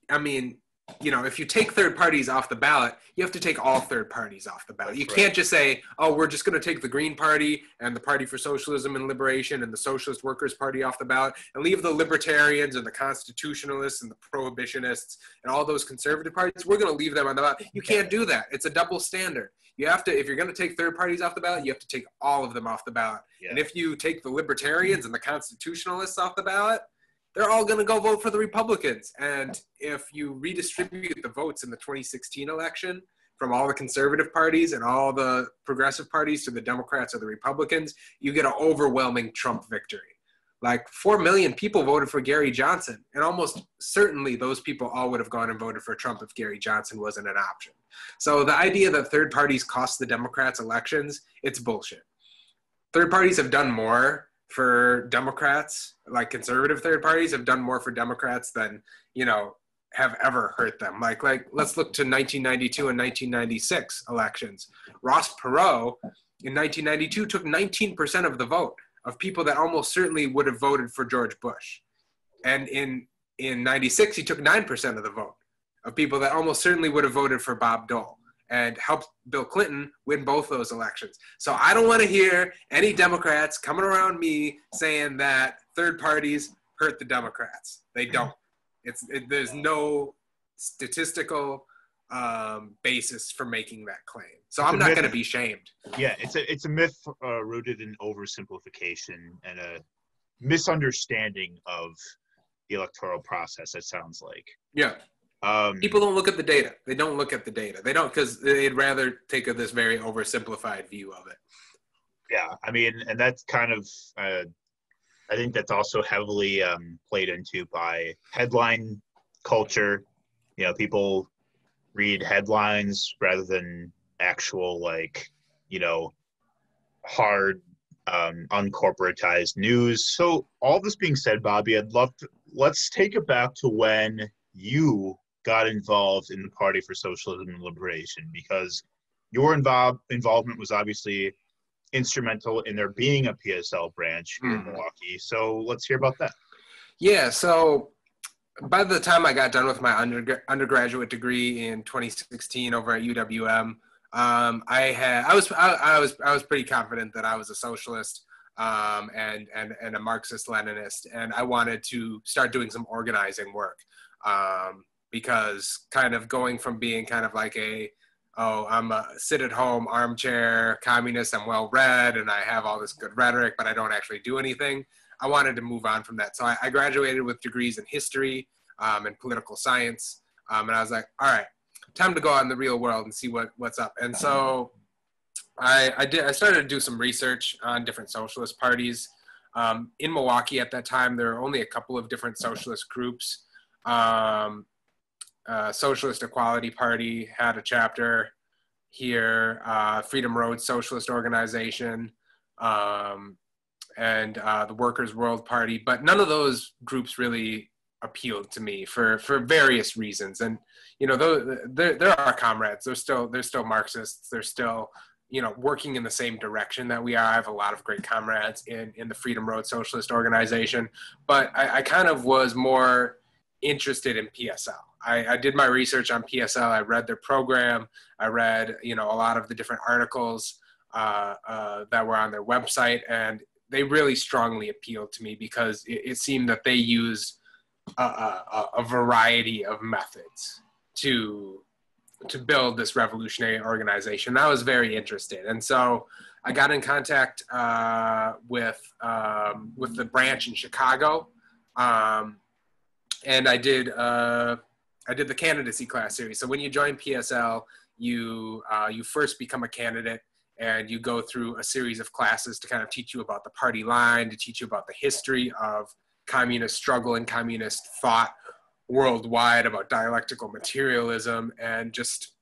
I mean, you know, if you take third parties off the ballot, you have to take all third parties off the ballot. That's You right. can't just say, oh, we're just going to take the Green Party and the Party for Socialism and Liberation and the Socialist Workers Party off the ballot and leave the libertarians and the constitutionalists and the prohibitionists and all those conservative parties. We're going to leave them on the ballot. You can't do that. It's a double standard. You have to, if you're going to take third parties off the ballot, you have to take all of them off the ballot. Yeah. And if you take the libertarians and the constitutionalists off the ballot, they're all going to go vote for the Republicans. And if you redistribute the votes in the 2016 election from all the conservative parties and all the progressive parties to the Democrats or the Republicans, you get an overwhelming Trump victory. Like 4 million people voted for Gary Johnson. And almost certainly those people all would have gone and voted for Trump if Gary Johnson wasn't an option. So the idea that third parties cost the Democrats elections, it's bullshit. Third parties have done more for Democrats, like conservative third parties have done more for Democrats than, you know, have ever hurt them. Like, like let's look to 1992 and 1996 elections. Ross Perot in 1992 took 19% of the vote of people that almost certainly would have voted for George Bush. And in in 96 he took 9% of the vote of people that almost certainly would have voted for Bob Dole and helped Bill Clinton win both those elections. So I don't want to hear any Democrats coming around me saying that third parties hurt the Democrats. They don't. It's it, there's no statistical um, basis for making that claim. So It's I'm not going to be shamed. Yeah, it's a it's a myth uh, rooted in oversimplification and a misunderstanding of the electoral process. It sounds like. Yeah. Um, People don't look at the data. They don't look at the data. They don't because they'd rather take a, this very oversimplified view of it. yeah, I mean, and that's kind of. Uh, I think that's also heavily um, played into by headline culture. You know, people read headlines rather than actual like you know hard um, uncorporatized news. So all this being said, Bobby, I'd love to let's take it back to when you got involved in the Party for Socialism and Liberation because your involve, involvement was obviously instrumental in there being a PSL branch here in Mhm. Milwaukee. So let's hear about that. Yeah. So by the time I got done with my undergra- undergraduate degree in 2016 over at UWM, um, I had I was I, I was I was pretty confident that I was a socialist um, and and and a Marxist Leninist, and I wanted to start doing some organizing work um, because kind of going from being kind of like a oh I'm a sit at home armchair communist, I'm well read and I have all this good rhetoric, but I don't actually do anything. I wanted to move on from that. So I, I graduated with degrees in history um, and political science. Um, and I was like, all right, time to go out in the real world and see what, what's up. And so I, I did, I started to do some research on different socialist parties. Um, in Milwaukee at that time, there were only a couple of different socialist groups. Um, uh, Socialist Equality Party had a chapter. here, uh, Freedom Road Socialist Organization, um, and uh, the Workers' World Party. But none of those groups really appealed to me for for various reasons. And you know, there there are comrades. They're still they're still Marxists. They're still you know working in the same direction that we are. I have a lot of great comrades in in the Freedom Road Socialist Organization, but I, I kind of was more interested in PSL. I, I, did my research on PSL. I read their program. I read you know a lot of the different articles uh, uh, that were on their website, and they really strongly appealed to me because it, it seemed that they used a, a, a variety of methods to to build this revolutionary organization. I was very interested, and so I got in contact uh, with um, with the branch in Chicago, um, and I did uh, I did the candidacy class series. So when you join PSL, you uh, you first become a candidate, and you go through a series of classes to kind of teach you about the party line, to teach you about the history of communist struggle and communist thought worldwide about dialectical materialism and just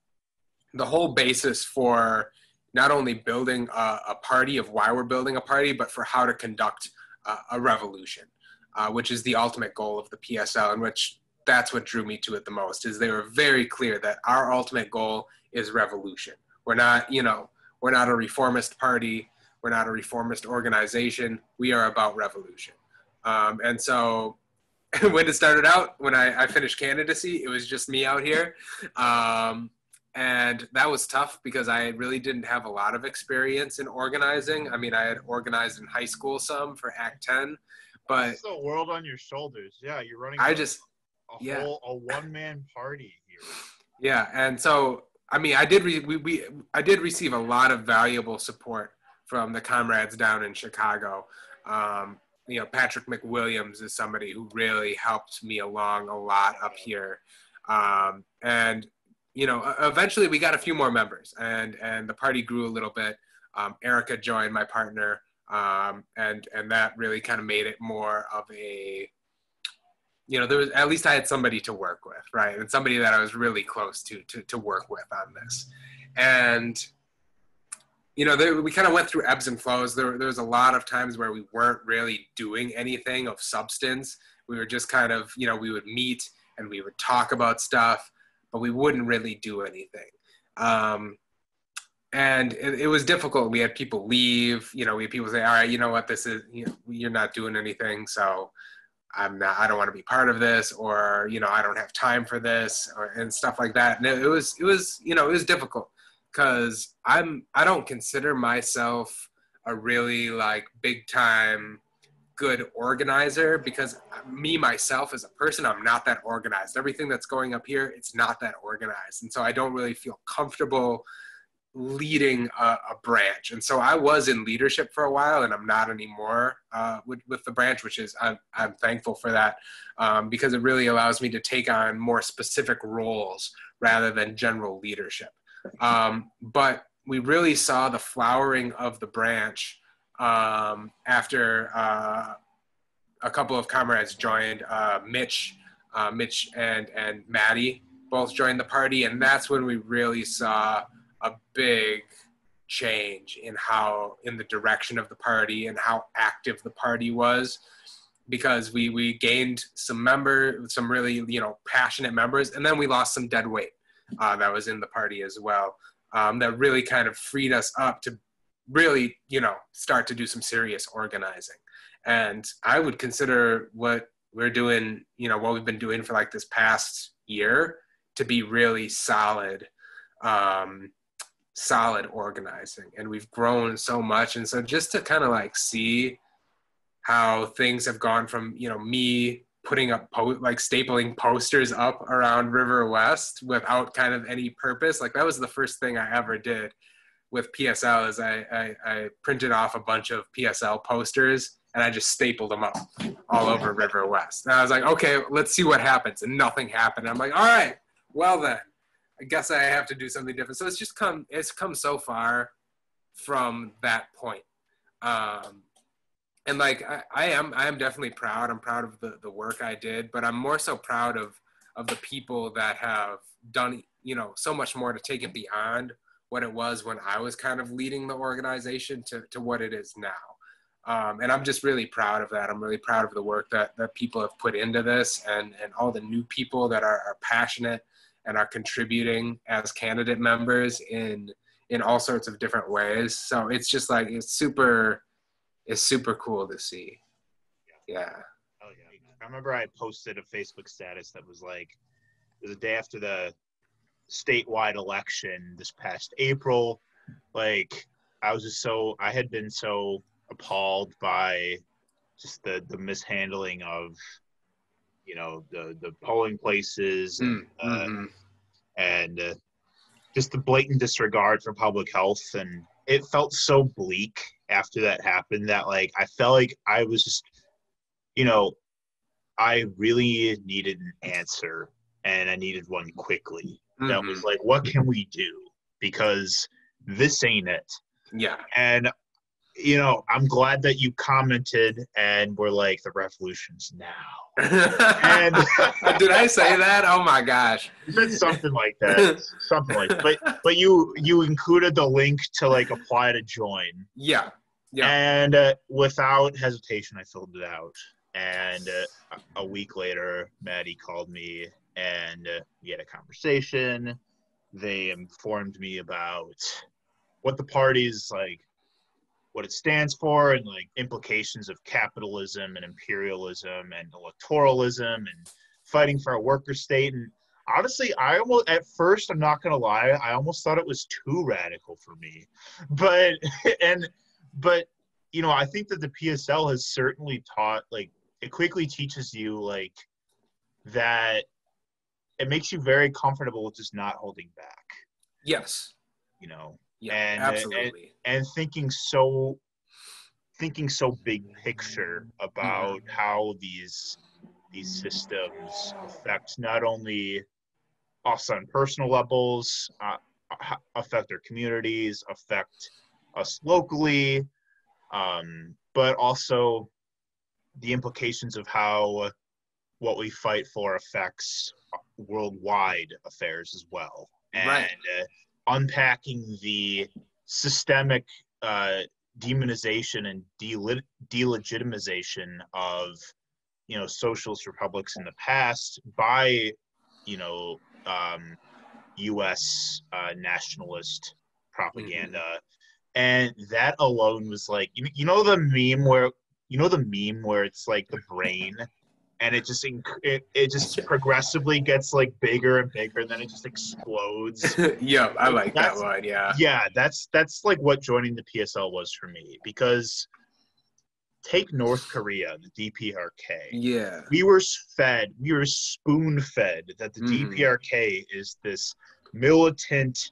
the whole basis for not only building a, a party of why we're building a party, but for how to conduct a, a revolution, uh, which is the ultimate goal of the PSL, and which that's what drew me to it the most. Is they were very clear that our ultimate goal is revolution. We're not, you know, we're not a reformist party. We're not a reformist organization. We are about revolution. Um, and so [LAUGHS] when it started out, when I, I, finished candidacy, it was just me out here. Um, and that was tough because I really didn't have a lot of experience in organizing. I mean, I had organized in high school some for Act 10, but it's the world on your shoulders. Yeah, you're running. I a, just a yeah. whole a one man party here. Yeah, and so I mean, I did re- we, we I did receive a lot of valuable support from the comrades down in Chicago. Um, you know, Patrick McWilliams is somebody who really helped me along a lot up here. Um, and, you know, eventually we got a few more members and, and the party grew a little bit. Um, Erica joined my partner. Um, and, and that really kind of made it more of a, you know, there was, at least I had somebody to work with, right. And somebody that I was really close to, to, to work with on this. And, you know, there, we kind of went through ebbs and flows. There, there was a lot of times where we weren't really doing anything of substance. We were just kind of, you know, we would meet and we would talk about stuff, but we wouldn't really do anything. Um, and it, it, was difficult. We had people leave. You know, we had people say, "All right, you know what? This is you know, you're not doing anything, so I'm not. I don't want to be part of this, or you know, I don't have time for this, or and stuff like that." And it, it was, it was, you know, it was difficult because I'm I don't consider myself a really like big time good organizer because me myself as a person I'm not that organized. Everything that's going up here, it's not that organized, and so I don't really feel comfortable leading a, a branch. And so I was in leadership for a while, and I'm not anymore uh, with with the branch, which is I'm I'm thankful for that um, because it really allows me to take on more specific roles rather than general leadership. Um, but we really saw the flowering of the branch um, after uh, a couple of comrades joined. Uh, Mitch, uh, Mitch and and Maddie both joined the party, and that's when we really saw a big change in how in the direction of the party and how active the party was because we we gained some member some really you know passionate members and then we lost some dead weight uh, that was in the party as well um, that really kind of freed us up to really you know start to do some serious organizing. And i would consider what we're doing you know what we've been doing for like this past year to be really solid um, solid organizing and we've grown so much and so just to kind of like see how things have gone from you know me putting up po- like stapling posters up around River West without kind of any purpose. Like that was the first thing I ever did with PSL is I, I, I printed off a bunch of PSL posters and I just stapled them up all over River West. And I was like, okay, let's see what happens. And nothing happened. I'm like, all right, well then, I guess I have to do something different. So it's just come, it's come so far from that point. Um, and like I, I, am i am definitely proud i'm proud of the, the work i did but i'm more so proud of of the people that have done you know so much more to take it beyond what it was when I was kind of leading the organization to, to what it is now. Um, and I'm just really proud of that. I'm really proud of the work that, that people have put into this and, and all the new people that are, are passionate and are contributing as candidate members in in all sorts of different ways. So it's just like it's super it's super cool to see. Yeah. Oh yeah. I remember I posted a Facebook status that was like it was the day after the statewide election this past April. Like I was just so I had been so appalled by just the the mishandling of you know the the polling places and mm, uh, mm-hmm. and uh, just the blatant disregard for public health. And it felt so bleak after that happened that like I felt like I was just you know I really needed an answer and I needed one quickly. Mm-hmm. that was like what can we do? Because this ain't it. Yeah. And you know, I'm glad that you commented and were like, the revolution's now. and [LAUGHS] did I say that? Oh my gosh. [LAUGHS] Said something like that. something like that. But but you you included the link to like apply to join. Yeah. Yeah. And uh, without hesitation, I filled it out. And uh, a week later, Maddie called me and uh, we had a conversation. They informed me about what the party's like what it stands for and like implications of capitalism and imperialism and electoralism and fighting for a worker state. And honestly i almost at first i'm not gonna lie i almost thought it was too radical for me. But [LAUGHS] and but you know i think that the psl has certainly taught like it quickly teaches you like that it makes you very comfortable with just not holding back. Yes. You know yeah, and, absolutely. And, and thinking so thinking so big picture about mm-hmm. how these these systems affect not only us on personal levels, uh, affect our communities, affect us locally, um, but also the implications of how what we fight for affects worldwide affairs as well. And right. uh, unpacking the systemic uh, demonization and delegitimization of you know socialist republics in the past by you know um, U.S. Uh, nationalist propaganda, mm-hmm. and that alone was like you, you know the meme where you know the meme where it's like the brain and it just it, it just progressively gets like bigger and bigger and then it just explodes. [LAUGHS] Yeah i like that's, that one yeah. Yeah that's that's like what joining the psl was for me because take north korea the dprk yeah. We were fed we were spoon fed that the mm. dprk is this militant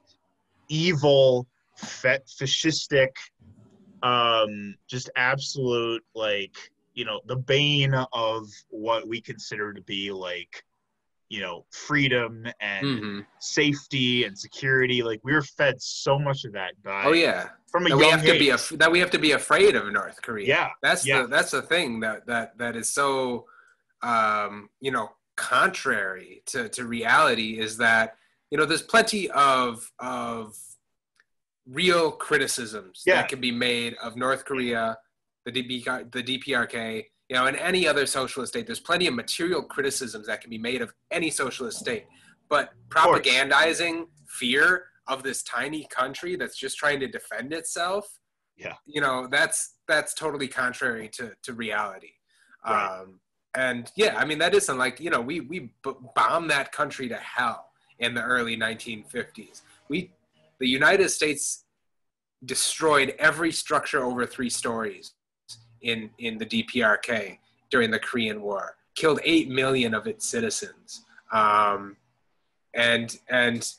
evil fascistic um just absolute like you know the bane of what we consider to be like you know freedom and mm-hmm. safety and security like we were fed so much of that by oh yeah from a that we have age. to be af- that we have to be afraid of north korea yeah that's yeah. the that's the thing that that that is so um you know contrary to to reality is that you know there's plenty of of real criticisms yeah. that can be made of north korea the, the DPRK, you know, and any other socialist state. There's plenty of material criticisms that can be made of any socialist state, but propagandizing fear of this tiny country that's just trying to defend itself, yeah, you know, that's that's totally contrary to to reality. Right. Um, and yeah, I mean that isn't like you know we we b- bombed that country to hell in the early 1950s. We the United States destroyed every structure over three stories in, in the DPRK during the Korean War, killed 8 million of its citizens. Um, and, and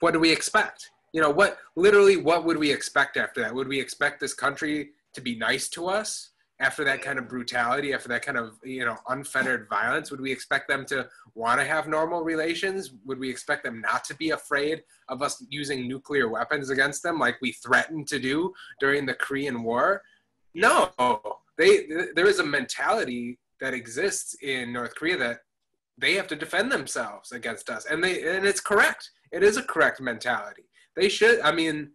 what do we expect? You know, what literally, what would we expect after that? Would we expect this country to be nice to us after that kind of brutality, after that kind of, you know, unfettered violence? Would we expect them to want to have normal relations? Would we expect them not to be afraid of us using nuclear weapons against them like we threatened to do during the Korean War? No, they there is a mentality that exists in North Korea that they have to defend themselves against us, and they and it's correct. It is a correct mentality. they should. I mean,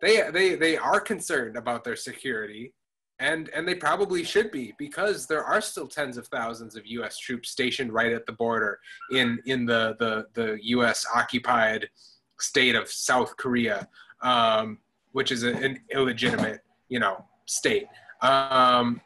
they they they are concerned about their security, and and they probably should be because there are still tens of thousands of U.S. troops stationed right at the border in in the the the U.S. occupied state of South Korea, um, which is a, an illegitimate you know state. Um,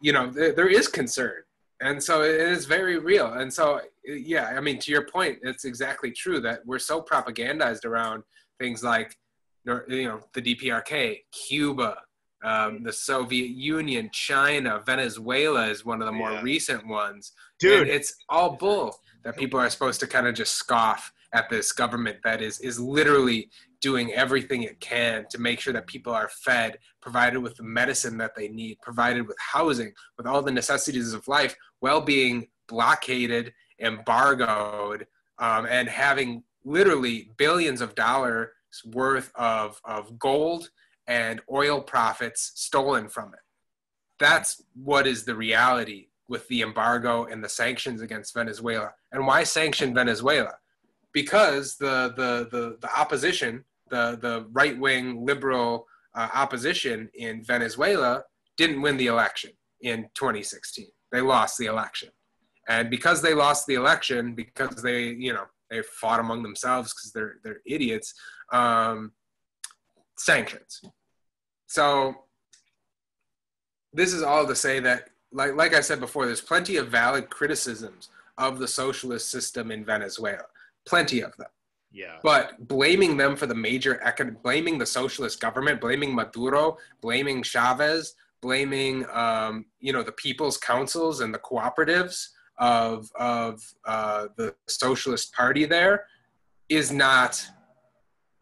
you know, th- there is concern. And so it is very real. And so yeah i mean to your point it's exactly true that we're so propagandized around things like you know the dprk cuba um, the soviet union china venezuela is one of the more yeah. recent ones. Dude. And it's all bull that people are supposed to kind of just scoff at this government that is is literally doing everything it can to make sure that people are fed, provided with the medicine that they need, provided with housing, with all the necessities of life, while being blockaded, embargoed, um, and having literally billions of dollars worth of, of gold and oil profits stolen from it. That's what is the reality with the embargo and the sanctions against Venezuela. And why sanction Venezuela? Because the, the, the, the opposition the the right wing liberal uh, opposition in Venezuela didn't win the election in 2016. They lost the election, and because they lost the election, because they you know they fought among themselves because they're they're idiots. Um, sanctions. So this is all to say that, like like I said before, there's plenty of valid criticisms of the socialist system in Venezuela. Plenty of them. Yeah. But blaming them for the major econ- blaming the socialist government, blaming Maduro, blaming Chavez, blaming um, you know the people's councils and the cooperatives of of uh, the socialist party there is not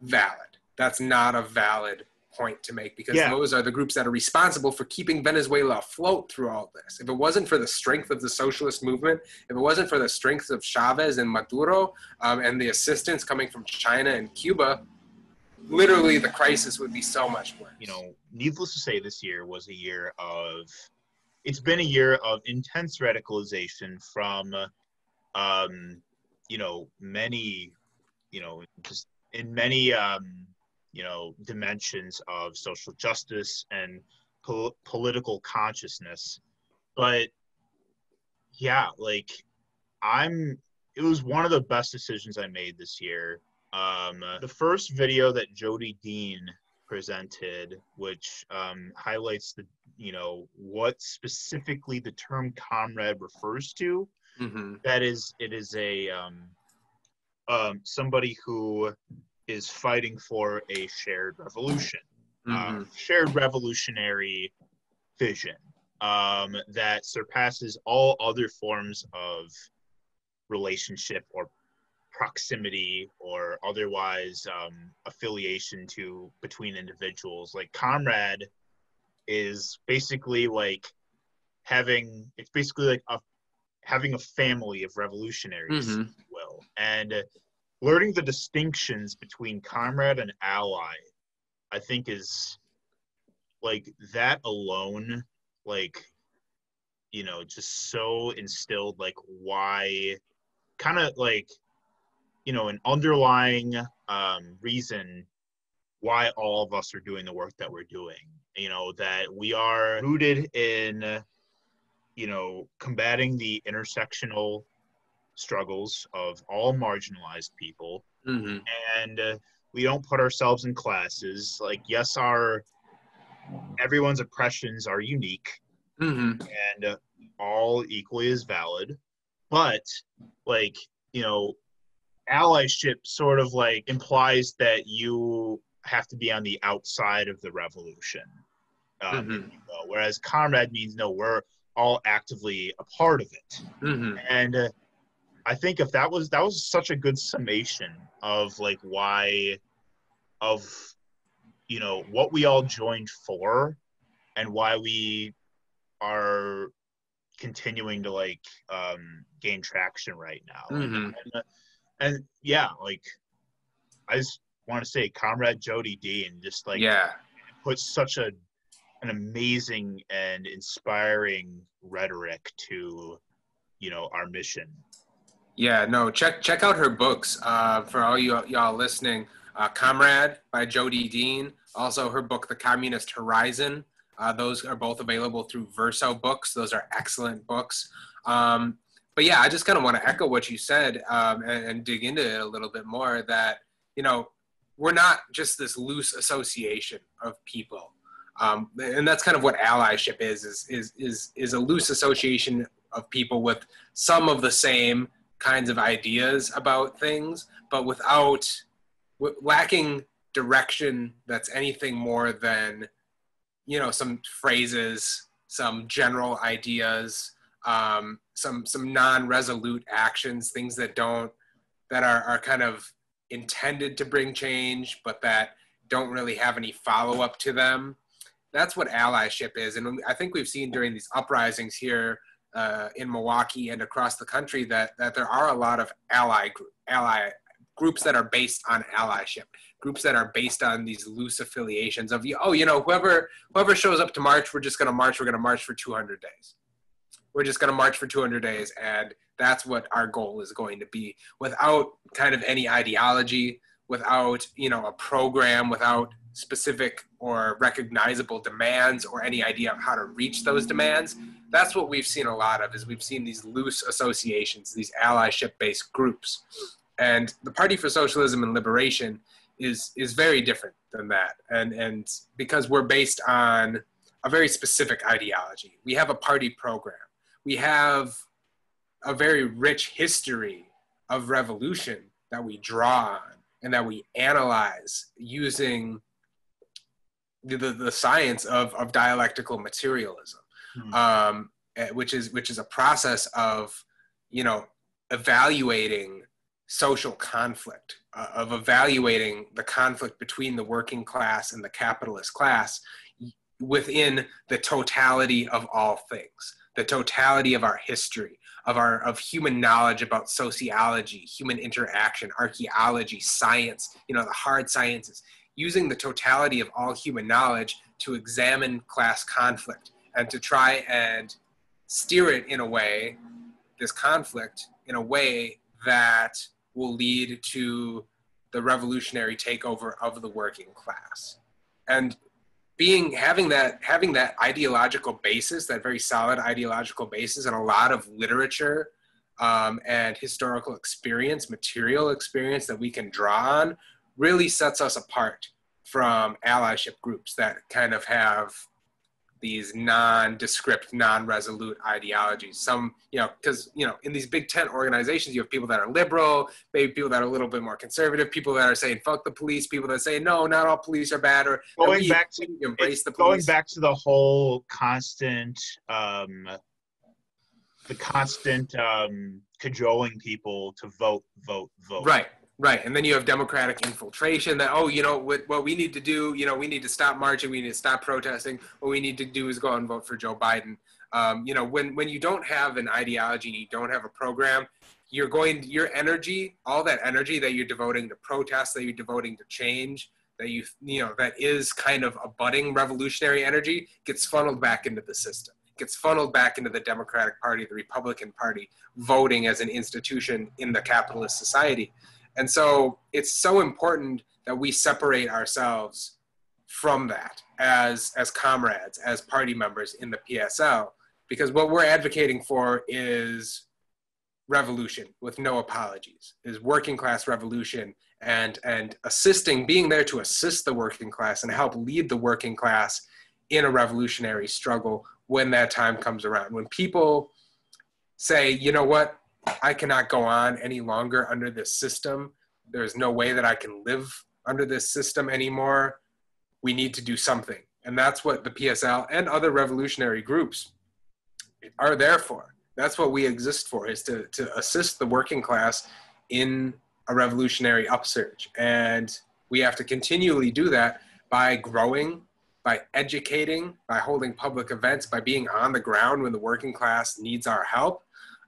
valid. That's not a valid point to make because yeah. those are the groups that are responsible for keeping Venezuela afloat through all this. If it wasn't for the strength of the socialist movement, if it wasn't for the strength of Chavez and Maduro um, and the assistance coming from China and Cuba, literally the crisis would be so much worse. You know, needless to say, this year was a year of. It's been a year of intense radicalization from, um, you know, many, you know, just in many um, you know dimensions of social justice and po- political consciousness but yeah like i'm it was one of the best decisions i made this year um the first video that jodi dean presented which um highlights the you know what specifically the term comrade refers to mm-hmm. that is it is a um um somebody who is fighting for a shared revolution, uh, mm-hmm. uh, shared revolutionary vision um, that surpasses all other forms of relationship or proximity or otherwise um, affiliation to between individuals. Like comrade is basically like having it's basically like a having a family of revolutionaries, mm-hmm. will, and learning the distinctions between comrade and ally i think is like that alone like you know just so instilled like why kind of like you know an underlying um reason why all of us are doing the work that we're doing. You know that we are rooted in you know combating the intersectional struggles of all marginalized people mm-hmm. and uh, we don't put ourselves in classes like yes our everyone's oppressions are unique mm-hmm. and uh, all equally as valid but like you know allyship sort of like implies that you have to be on the outside of the revolution um, mm-hmm. whereas comrade means no we're all actively a part of it mm-hmm. and uh, I think if that was that was such a good summation of like why of you know what we all joined for and why we are continuing to like um gain traction right now. Mm-hmm. and, uh, and, yeah like i just want to say comrade jodi dean just like yeah. put such a an amazing and inspiring rhetoric to you know our mission yeah, no, check check out her books uh, for all you y'all listening. uh, Comrade by Jodi Dean, also her book, The Communist Horizon. Uh, those are both available through Verso Books. Those are excellent books. Um, but yeah, I just kind of want to echo what you said um, and, and dig into it a little bit more that, you know, we're not just this loose association of people. Um, and that's kind of what allyship is, is, is, is, is a loose association of people with some of the same kinds of ideas about things, but without w- lacking direction that's anything more than, you know, some phrases, some general ideas, um, some some non-resolute actions, things that don't that are, are kind of intended to bring change, but that don't really have any follow-up to them. That's what allyship is, and I think we've seen during these uprisings here uh, in Milwaukee and across the country that that there are a lot of ally ally groups that are based on allyship, groups that are based on these loose affiliations of oh you know whoever whoever shows up to march, we're just going to march. We're going to march for 200 days. We're just going to march for 200 days, and that's what our goal is going to be, without kind of any ideology, without you know a program, without specific or recognizable demands or any idea of how to reach those demands that's what we've seen a lot of is we've seen these loose associations these allyship based groups. And the party for socialism and liberation is is very different than that. And and because we're based on a very specific ideology. We have a party program. We have a very rich history of revolution that we draw on and that we analyze using the, the, the science of, of dialectical materialism mm-hmm. um, eh, which is which is a process of you know evaluating social conflict uh, of evaluating the conflict between the working class and the capitalist class within the totality of all things the totality of our history of our of human knowledge about sociology human interaction archaeology science you know the hard sciences using the totality of all human knowledge to examine class conflict and to try and steer it in a way, this conflict, in a way that will lead to the revolutionary takeover of the working class. And being having that having that ideological basis, that very solid ideological basis, and a lot of literature um, and historical experience, material experience that we can draw on, really sets us apart from allyship groups that kind of have these non-descript, non-resolute ideologies. Some, you know, because you know, in these big tent organizations, you have people that are liberal, maybe people that are a little bit more conservative, people that are saying "fuck the police," people that say "no, not all police are bad," or going back to embrace the police. Going back to the whole constant, um, the constant um, cajoling people to vote, vote, vote. Right. Right, and then you have democratic infiltration. That oh, you know what? What we need to do, you know, we need to stop marching. We need to stop protesting. What we need to do is go and vote for Joe Biden. Um, you know, when when you don't have an ideology, you don't have a program, you're going your energy, all that energy that you're devoting to protest, that you're devoting to change, that you you know that is kind of a budding revolutionary energy, gets funneled back into the system gets funneled back into the Democratic Party, the Republican Party, voting as an institution in the capitalist society. And so it's so important that we separate ourselves from that as as comrades, as party members in the PSL, because what we're advocating for is revolution with no apologies, is working class revolution and and assisting, being there to assist the working class and help lead the working class in a revolutionary struggle when that time comes around. When people say, you know what, I cannot go on any longer under this system. There's no way that I can live under this system anymore. We need to do something. And that's what the PSL and other revolutionary groups are there for. That's what we exist for, is to, to assist the working class in a revolutionary upsurge. And we have to continually do that by growing, by educating, by holding public events, by being on the ground when the working class needs our help,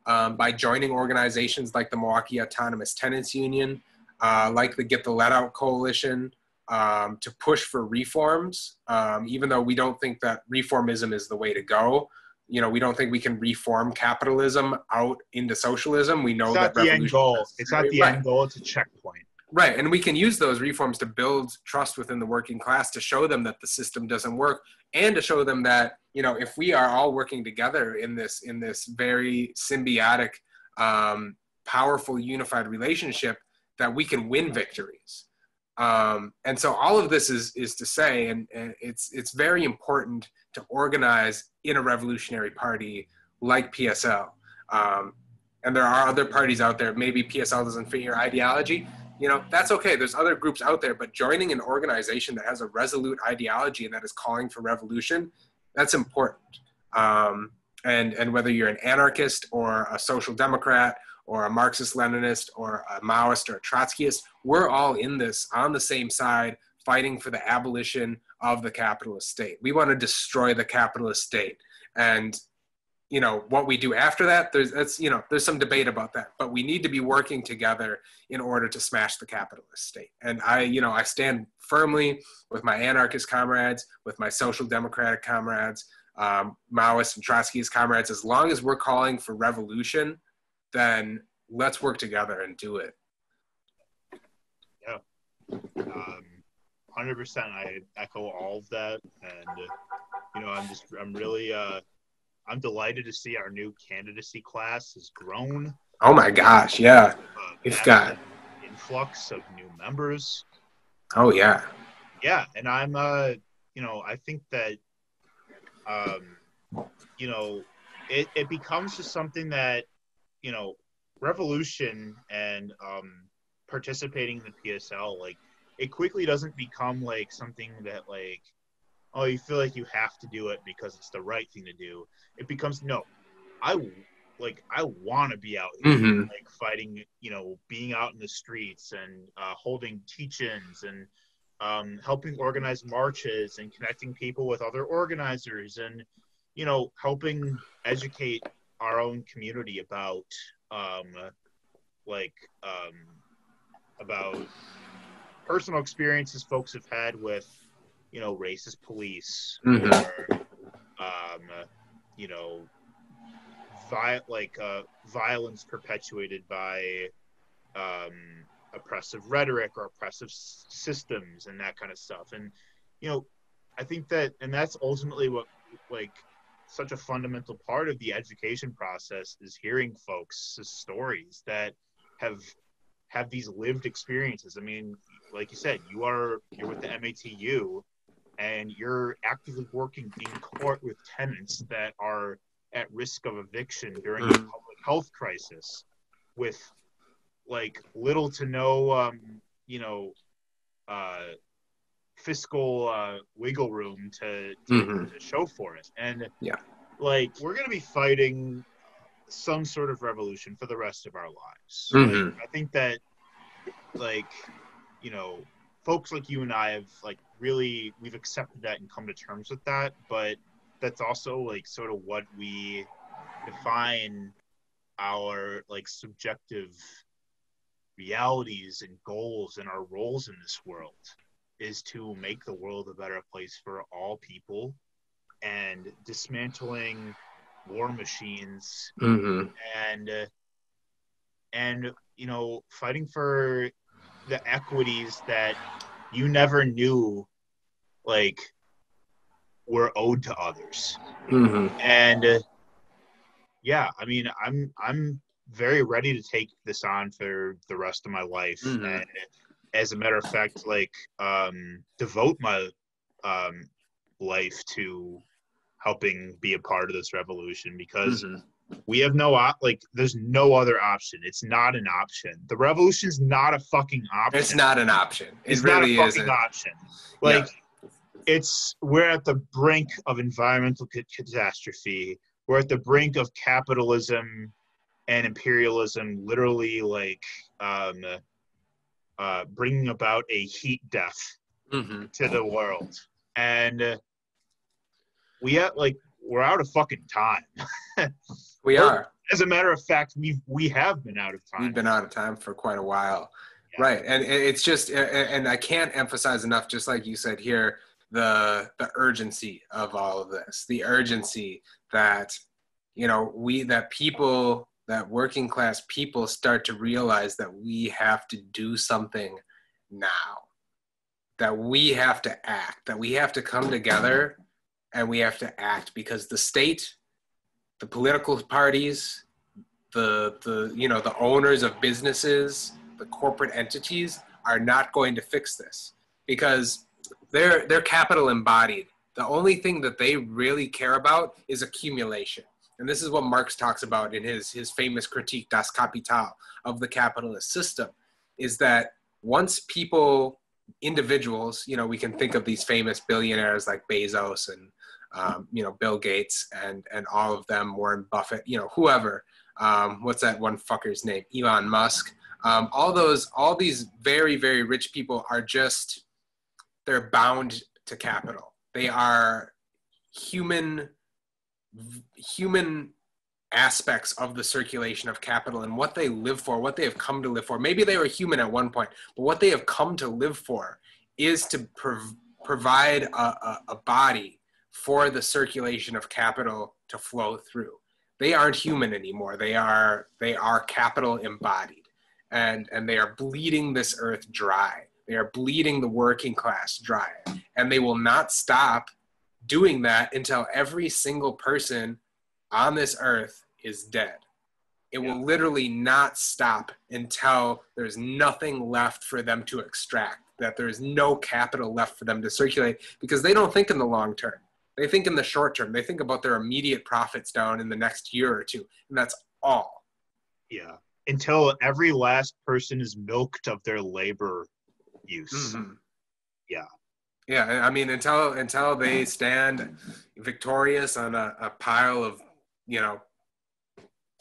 um, by joining organizations like the Milwaukee Autonomous Tenants Union, uh, like the Get the Lead Out Coalition, um, to push for reforms, um, even though we don't think that reformism is the way to go. You know, we don't think we can reform capitalism out into socialism. We know that it's that the end goal. It's not the right. end goal. It's a checkpoint. Right, and we can use those reforms to build trust within the working class to show them that the system doesn't work, and to show them that you know if we are all working together in this in this very symbiotic, um, powerful, unified relationship, that we can win victories. Um, and so all of this is is to say, and, and it's it's very important to organize in a revolutionary party like PSL. Um, and there are other parties out there. Maybe PSL doesn't fit your ideology you know that's okay there's other groups out there but joining an organization that has a resolute ideology and that is calling for revolution that's important. Um, and and whether you're an anarchist or a social democrat or a marxist leninist or a maoist or a trotskyist we're all in this on the same side fighting for the abolition of the capitalist state. We want to destroy the capitalist state. And you know what we do after that there's that's you know there's some debate about that but we need to be working together in order to smash the capitalist state. And i you know i stand firmly with my anarchist comrades with my social democratic comrades um, maoist and trotskyist comrades as long as we're calling for revolution then let's work together and do it. Yeah. Um, 100% i echo all of that and you know i'm just i'm really uh I'm delighted to see our new candidacy class has grown. Oh my gosh, yeah. Uh, We've got influx of new members. Oh yeah. Yeah, and I'm uh you know, I think that um you know, it, it becomes just something that, you know, revolution and um participating in the PSL, like it quickly doesn't become like something that like oh, you feel like you have to do it because it's the right thing to do. It becomes no, I like I want to be out here, mm-hmm. like fighting, you know, being out in the streets and uh, holding teach-ins and um, helping organize marches and connecting people with other organizers and you know helping educate our own community about um, like um, about personal experiences folks have had with you know, racist police mm-hmm. or, um, you know, vi- like uh, violence perpetuated by um, oppressive rhetoric or oppressive s- systems and that kind of stuff. And, you know, I think that, and that's ultimately what, like, such a fundamental part of the education process is hearing folks' stories that have have these lived experiences. I mean, like you said, you are you're with the MATU, and you're actively working in court with tenants that are at risk of eviction during a public health crisis with like little to no um, you know uh, fiscal uh, wiggle room to to, mm-hmm. to, show for it and yeah like we're gonna be fighting some sort of revolution for the rest of our lives mm-hmm. like, i think that like you know folks like you and i have like really we've accepted that and come to terms with that but that's also like sort of what we define our like subjective realities and goals and our roles in this world is to make the world a better place for all people and dismantling war machines mm-hmm. and and you know fighting for the equities that you never knew like were owed to others. Mm-hmm. And uh, yeah, I mean, I'm I'm very ready to take this on for the rest of my life, mm-hmm. and as a matter of fact, like um, devote my um, life to helping be a part of this revolution because. Mm-hmm. We have no op- like. There's no other option. It's not an option. The revolution's not a fucking option. It's not an option. It it's really not a fucking option. Like it's we're at the brink of environmental catastrophe. We're at the brink of capitalism and imperialism, literally like um, uh, bringing about a heat death mm-hmm. to the world, and uh, we have like we're out of fucking time. [LAUGHS] we are. As a matter of fact, we we have been out of time. We've been out of time for quite a while. Yeah. Right, and it's just, and I can't emphasize enough, just like you said here, the the urgency of all of this the urgency that you know we that people that working class people start to realize that we have to do something now, that we have to act, that we have to come together and we have to act because the state, the political parties, the, the, you know, the owners of businesses, the corporate entities are not going to fix this because they're, they're capital embodied. The only thing that they really care about is accumulation and this is what Marx talks about in his, his famous critique, Das Kapital, of the capitalist system, is that once people, individuals, you know, we can think of these famous billionaires like Bezos and, um, you know, Bill Gates and, and all of them, Warren Buffett, you know, whoever, um, what's that one fucker's name? Elon Musk. Um, all those, all these very, very rich people are just, they're bound to capital. They are human human aspects of the circulation of capital and what they live for, what they have come to live for. Maybe they were human at one point, but what they have come to live for is to prov- provide a, a, a body for the circulation of capital to flow through. They aren't human anymore. They are they are capital embodied, and and they are bleeding this earth dry. They are bleeding the working class dry, and they will not stop doing that until every single person on this earth is dead. It yeah. will literally not stop until there's nothing left for them to extract, that there's no capital left for them to circulate because they don't think in the long term. They think in the short term. They think about their immediate profits down in the next year or two, and that's all. Yeah. Until every last person is milked of their labor use. Mm-hmm. Yeah. Yeah, I mean, until until they stand victorious on a, a pile of, you know,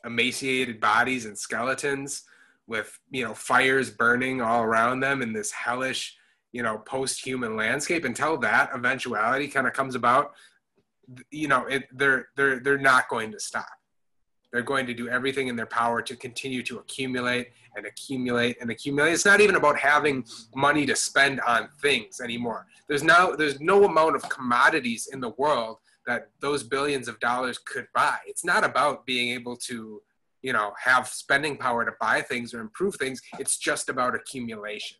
emaciated bodies and skeletons with you know fires burning all around them in this hellish you know post-human landscape until that eventuality kind of comes about you know it, they're they're they're not going to stop they're going to do everything in their power to continue to accumulate and accumulate and accumulate. It's not even about having money to spend on things anymore. There's now there's no amount of commodities in the world that those billions of dollars could buy. It's not about being able to, you know, have spending power to buy things or improve things. It's just about accumulation.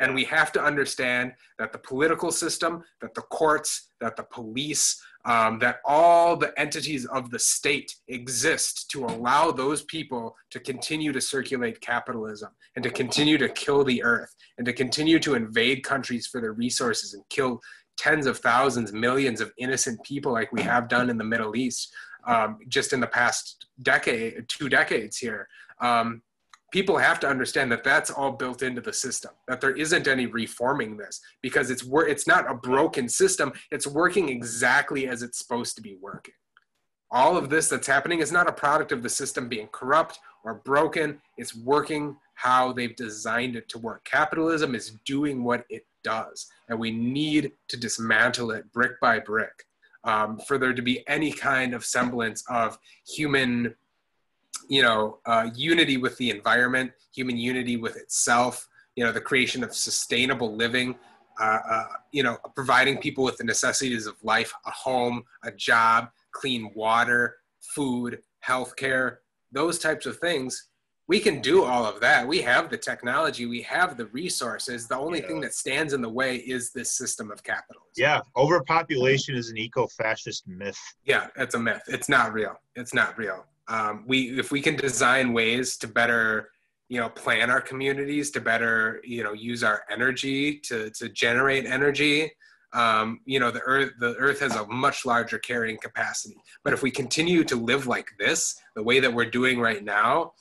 And we have to understand that the political system, that the courts, that the police, um, that all the entities of the state exist to allow those people to continue to circulate capitalism and to continue to kill the earth and to continue to invade countries for their resources and kill tens of thousands, millions of innocent people like we have done in the Middle East um, just in the past decade, two decades here. Um, people have to understand that that's all built into the system that there isn't any reforming this because it's it's not a broken system. It's working exactly as it's supposed to be working. All of this that's happening is not a product of the system being corrupt or broken. It's working how they've designed it to work. Capitalism is doing what it does and we need to dismantle it brick by brick um, for there to be any kind of semblance of human you know, uh, unity with the environment, human unity with itself, you know, the creation of sustainable living, uh, uh, you know, providing people with the necessities of life, a home, a job, clean water, food, healthcare, those types of things. We can do all of that. We have the technology, we have the resources. The only yeah. thing that stands in the way is this system of capitalism. Yeah, overpopulation is an eco-fascist myth. Yeah, it's a myth. It's not real. It's not real um, we if we can design ways to better you know plan our communities to better you know use our energy to to generate energy um, you know the earth the earth has a much larger carrying capacity. But if we continue to live like this the way that we're doing right now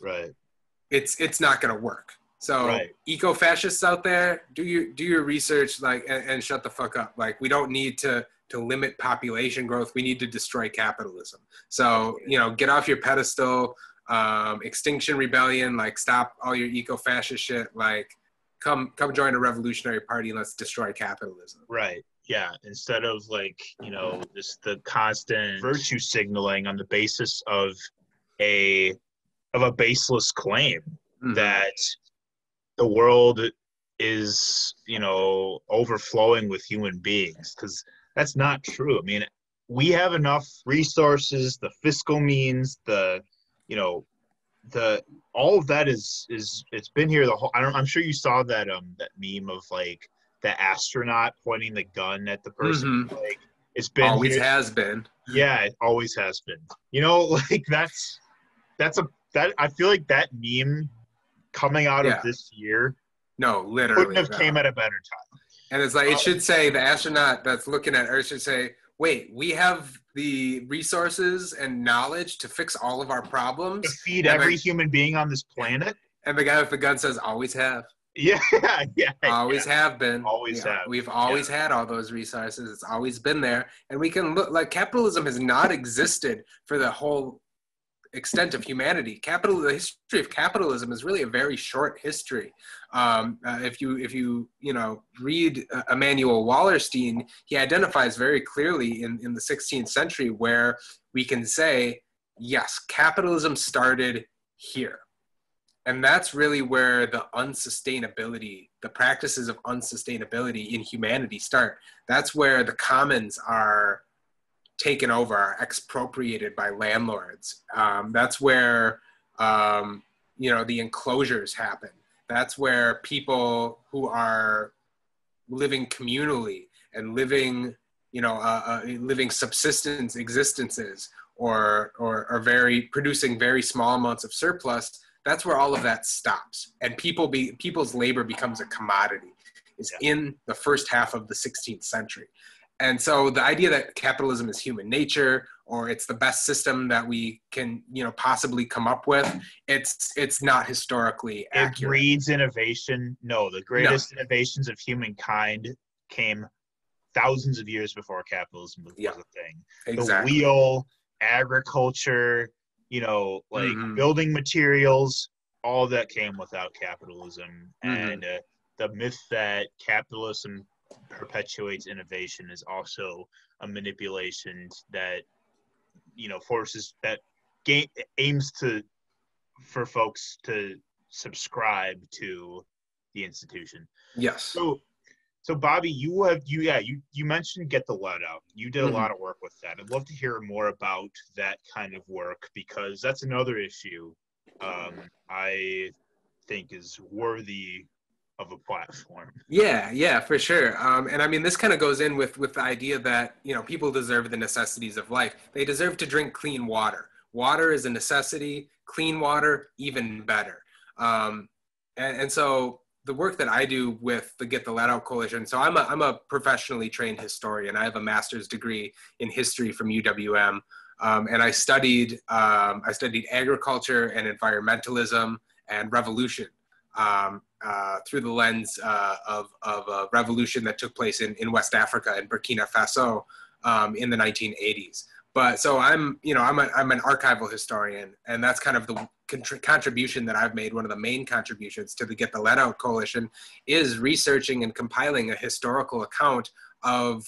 right. it's it's not going to work. So right. eco-fascists out there do your do your research like and, and shut the fuck up. Like we don't need to to limit population growth, we need to destroy capitalism. So, you know, get off your pedestal, um, Extinction Rebellion, like stop all your eco-fascist shit, like come come join a revolutionary party and let's destroy capitalism. Right. Yeah. Instead of like, you know, just the constant virtue signaling on the basis of a of a baseless claim mm-hmm. that the world is, you know, overflowing with human beings. Because that's not true. I mean, we have enough resources, the fiscal means, the you know, the all of that is is it's been here the whole. I don't, I'm sure you saw that um that meme of like the astronaut pointing the gun at the person. Mhm. Like it's been Always here- has been. yeah, it always has been. You know, [LAUGHS] like that's that's a that I feel like that meme coming out Yeah. of this year No, literally. couldn't have no. came at a better time. And it's like Oh. it should say the astronaut that's looking at Earth should say, "Wait, we have the resources and knowledge to fix all of our To problems." feed And every like- human being on this planet. And the guy with the gun says, "Always have, Yeah, [LAUGHS] yeah. always have been, Always Yeah, have. We've always had all those resources. It's always been there, and we can look like capitalism has not existed for the whole extent of humanity. Capital, the history of capitalism is really a very short history. Um, uh, if you if you you know read uh, Immanuel Wallerstein, he identifies very clearly in in the 16th century where we can say yes, capitalism started here. And that's really where the unsustainability, the practices of unsustainability in humanity start. That's where the commons are taken over, are expropriated by landlords. Um, that's where um, you know the enclosures happen. That's where people who are living communally and living, you know, uh, uh, living subsistence existences, or or are very producing very small amounts of surplus. That's where all of that stops, and people be people's labor becomes a commodity. Is in the first half of the 16th century. And so the idea that capitalism is human nature or it's the best system that we can, you know, possibly come up with, it's it's not historically It accurate. breeds innovation. No, the greatest innovations of humankind came thousands of years before capitalism was Yeah. a thing. Exactly. The wheel, agriculture, you know, like Mhm. building materials, all that came without capitalism. Mhm. And uh, the myth that capitalism perpetuates innovation is also a manipulation that, you know, forces that ga- aims to for folks to subscribe to the institution. Yes. So, so Bobby, you have you yeah you you mentioned get the lead out. You did a Mhm. lot of work with that. I'd love to hear more about that kind of work because that's another issue um, I think is worthy of a platform. Yeah, yeah, for sure. Um, and I mean, this kind of goes in with with the idea that you know people deserve the necessities of life. They deserve to drink clean water. Water is a necessity. Clean water, even better. Um, and, and so the work that I do with the Get the Lead Out Coalition. So I'm a I'm a professionally trained historian. I have a master's degree in history from UWM, um, and I studied um, I studied agriculture and environmentalism and revolution um, uh, through the lens uh, of, of a revolution that took place in, in West Africa and Burkina Faso um, in the 1980s. But so I'm, you know, I'm, a, I'm an archival historian, and that's kind of the contr- contribution that I've made. One of the main contributions to the Get the Lead Out Coalition is researching and compiling a historical account of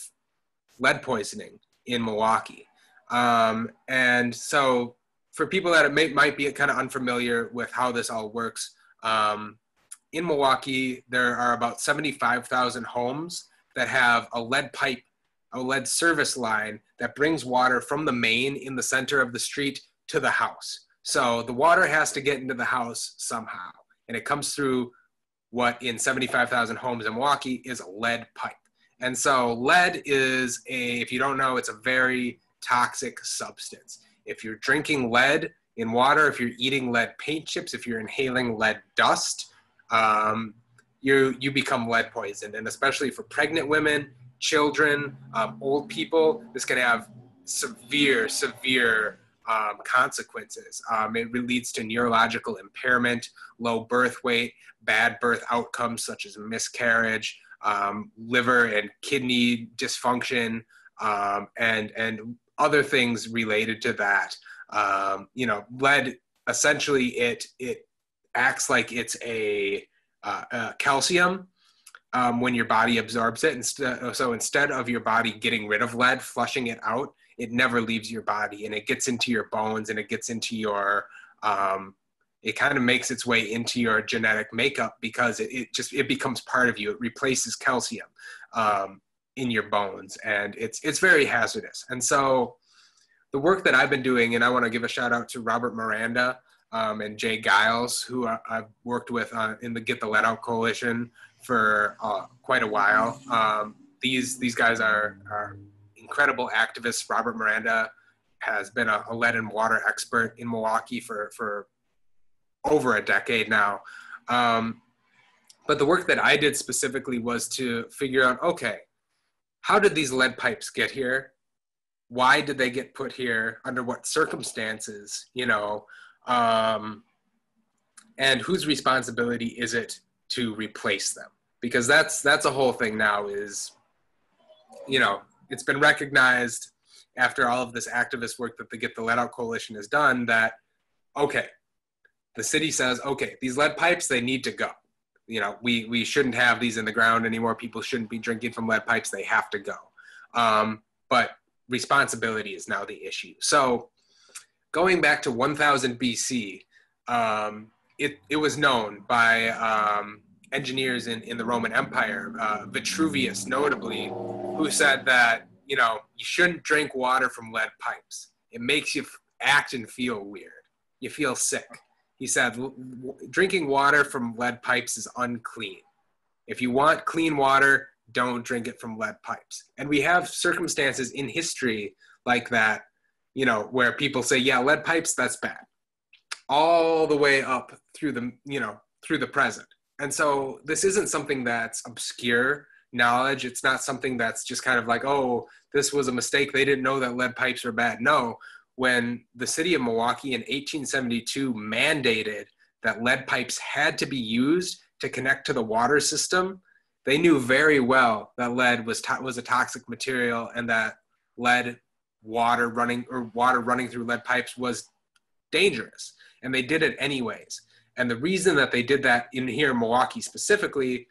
lead poisoning in Milwaukee. Um, and so for people that may, might be kind of unfamiliar with how this all works, um, in Milwaukee, there are about 75,000 homes that have a lead pipe, a lead service line that brings water from the main in the center of the street to the house. So the water has to get into the house somehow, and it comes through what in 75,000 homes in Milwaukee is a lead pipe. And so lead is a, if you don't know, it's a very toxic substance. If you're drinking lead in water, if you're eating lead paint chips, if you're inhaling lead dust, um, you you become lead poisoned. And especially for pregnant women, children, um, old people, this can have severe, severe um, consequences. Um, it leads to neurological impairment, low birth weight, bad birth outcomes such as miscarriage, um, liver and kidney dysfunction, um, and and other things related to that. Um, you know, lead essentially it it acts like it's a, uh, uh, calcium um, when your body absorbs it. Instead, so instead of your body getting rid of lead, flushing it out, it never leaves your body, and it gets into your bones and it gets into your um, it kind of makes its way into your genetic makeup because it, it just it becomes part of you. It replaces calcium um, in your bones, and it's it's very hazardous. And so the work that I've been doing, and I want to give a shout out to Robert Miranda um, and Jay Giles, who I, have worked with uh, in the Get the Lead Out Coalition for uh, quite a while. Um, these these guys are, are incredible activists. Robert Miranda has been a, a, lead and water expert in Milwaukee for for over a decade now. Um, but the work that I did specifically was to figure out okay, how did these lead pipes get here? Why did they get put here? Under what circumstances? You know, um, and whose responsibility is it to replace them? Because that's that's a whole thing now. Is you know, it's been recognized after all of this activist work that the Get the Lead Out Coalition has done that okay, the city says okay, these lead pipes they need to go. You know, we we shouldn't have these in the ground anymore. People shouldn't be drinking from lead pipes. They have to go. Um, but responsibility is now the issue. So going back to 1000 BC, um, it, it was known by um, engineers in, in the Roman Empire, uh, Vitruvius notably, who said that, you know, you shouldn't drink water from lead pipes. It makes you act and feel weird. You feel sick. He said, drinking water from lead pipes is unclean. If you want clean water, don't drink it from lead pipes. And we have circumstances in history like that you know, where people say, yeah, lead pipes, that's bad, all the way up through the, you know, through the present. And so this isn't something that's obscure knowledge. It's not something that's just kind of like, oh, this was a mistake. They didn't know that lead pipes are bad. No, when the city of Milwaukee in 1872 mandated that lead pipes had to be used to connect to the water system, they knew very well that lead was to- was a toxic material and that lead water running or water running through lead pipes was dangerous. And they did it anyways. And the reason that they did that in here in milwaukee specifically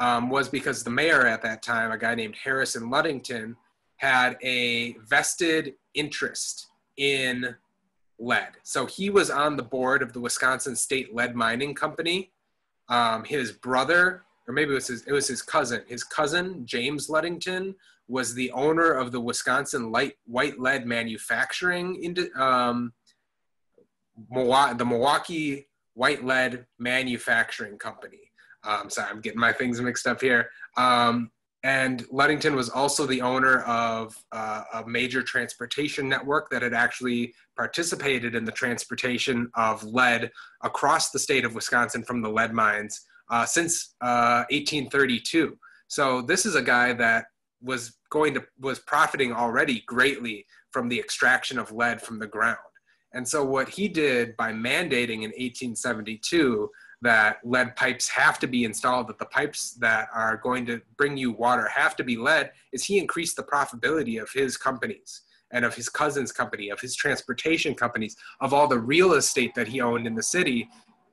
um, was because the mayor at that time a guy named harrison ludington had a vested interest in lead. So he was on the board of the wisconsin state lead mining company. Um, his brother or maybe it was his, it was his cousin his cousin james ludington was the owner of the Wisconsin light white lead manufacturing into um, the Milwaukee White Lead Manufacturing Company. Um, sorry, I'm getting my things mixed up here. Um, and Ludington was also the owner of uh, a major transportation network that had actually participated in the transportation of lead across the state of Wisconsin from the lead mines uh, since uh, 1832. So this is a guy that was going to was profiting already greatly from the extraction of lead from the ground. And so what he did by mandating in 1872 that lead pipes have to be installed, that the pipes that are going to bring you water have to be lead, is he increased the profitability of his companies and of his cousin's company, of his transportation companies, of all the real estate that he owned in the city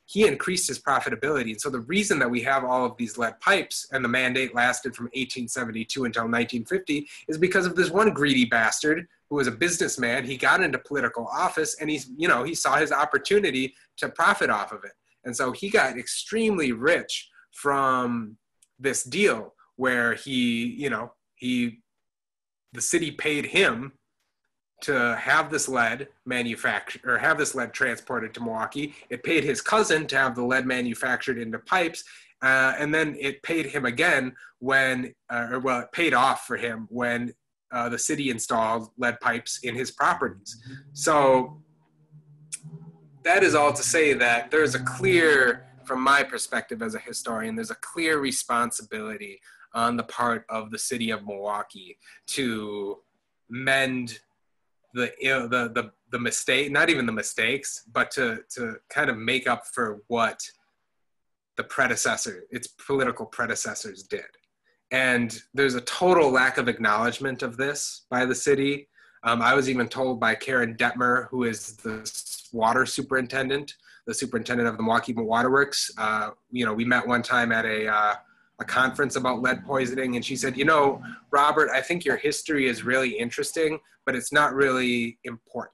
he increased his profitability. And so the reason that we have all of these lead pipes and the mandate lasted from 1872 until 1950 is because of this one greedy bastard who was a businessman. He got into political office and he's, you know, he saw his opportunity to profit off of it. And so he got extremely rich from this deal where he, you know, he, the city paid him to have this lead manufactured or have this lead transported to Milwaukee. It paid his cousin to have the lead manufactured into pipes. Uh, and then it paid him again when, uh, or well, it paid off for him when uh, the city installed lead pipes in his properties. So that is all to say that there's a clear, from my perspective as a historian, there's a clear responsibility on the part of the city of Milwaukee to mend the the the the mistake, not even the mistakes, but to to kind of make up for what the predecessor, its political predecessors did. And there's a total lack of acknowledgement of this by the city. Um, I was even told by Karen Dettmer, who is the water superintendent, the superintendent of the Milwaukee Waterworks. Uh, you know, we met one time at a uh, a conference about lead poisoning and she said you know robert i think your history is really interesting but it's not really important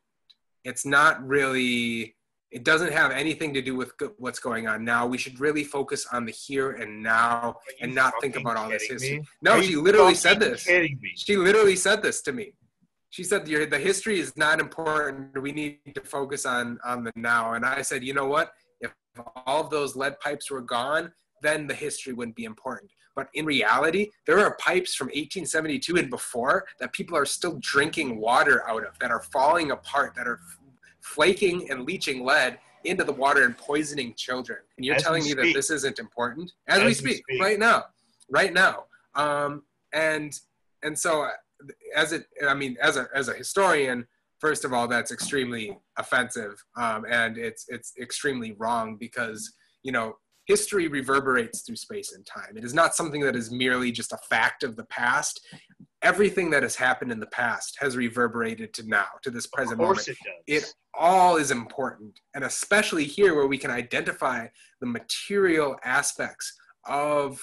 it's not really it doesn't have anything to do with what's going on now we should really focus on the here and now and not think about all this history me? no she literally said this she literally said this to me she said the history is not important. We need to focus on on the now. And I said, you know what? If all of those lead pipes were gone, then the history wouldn't be important. But in reality, there are pipes from 1872 and before that people are still drinking water out of, that are falling apart, that are flaking and leaching lead into the water and poisoning children. And you're As telling me that this isn't important as, As we we speak, speak. right now, right now. Um, and and so uh, as it, I mean, as a as a historian, first of all, that's extremely offensive, um, and it's it's extremely wrong because you know history reverberates through space and time. It is not something that is merely just a fact of the past. Everything that has happened in the past has reverberated to now, to this present moment it does. it all is important and especially here where we can identify the material aspects of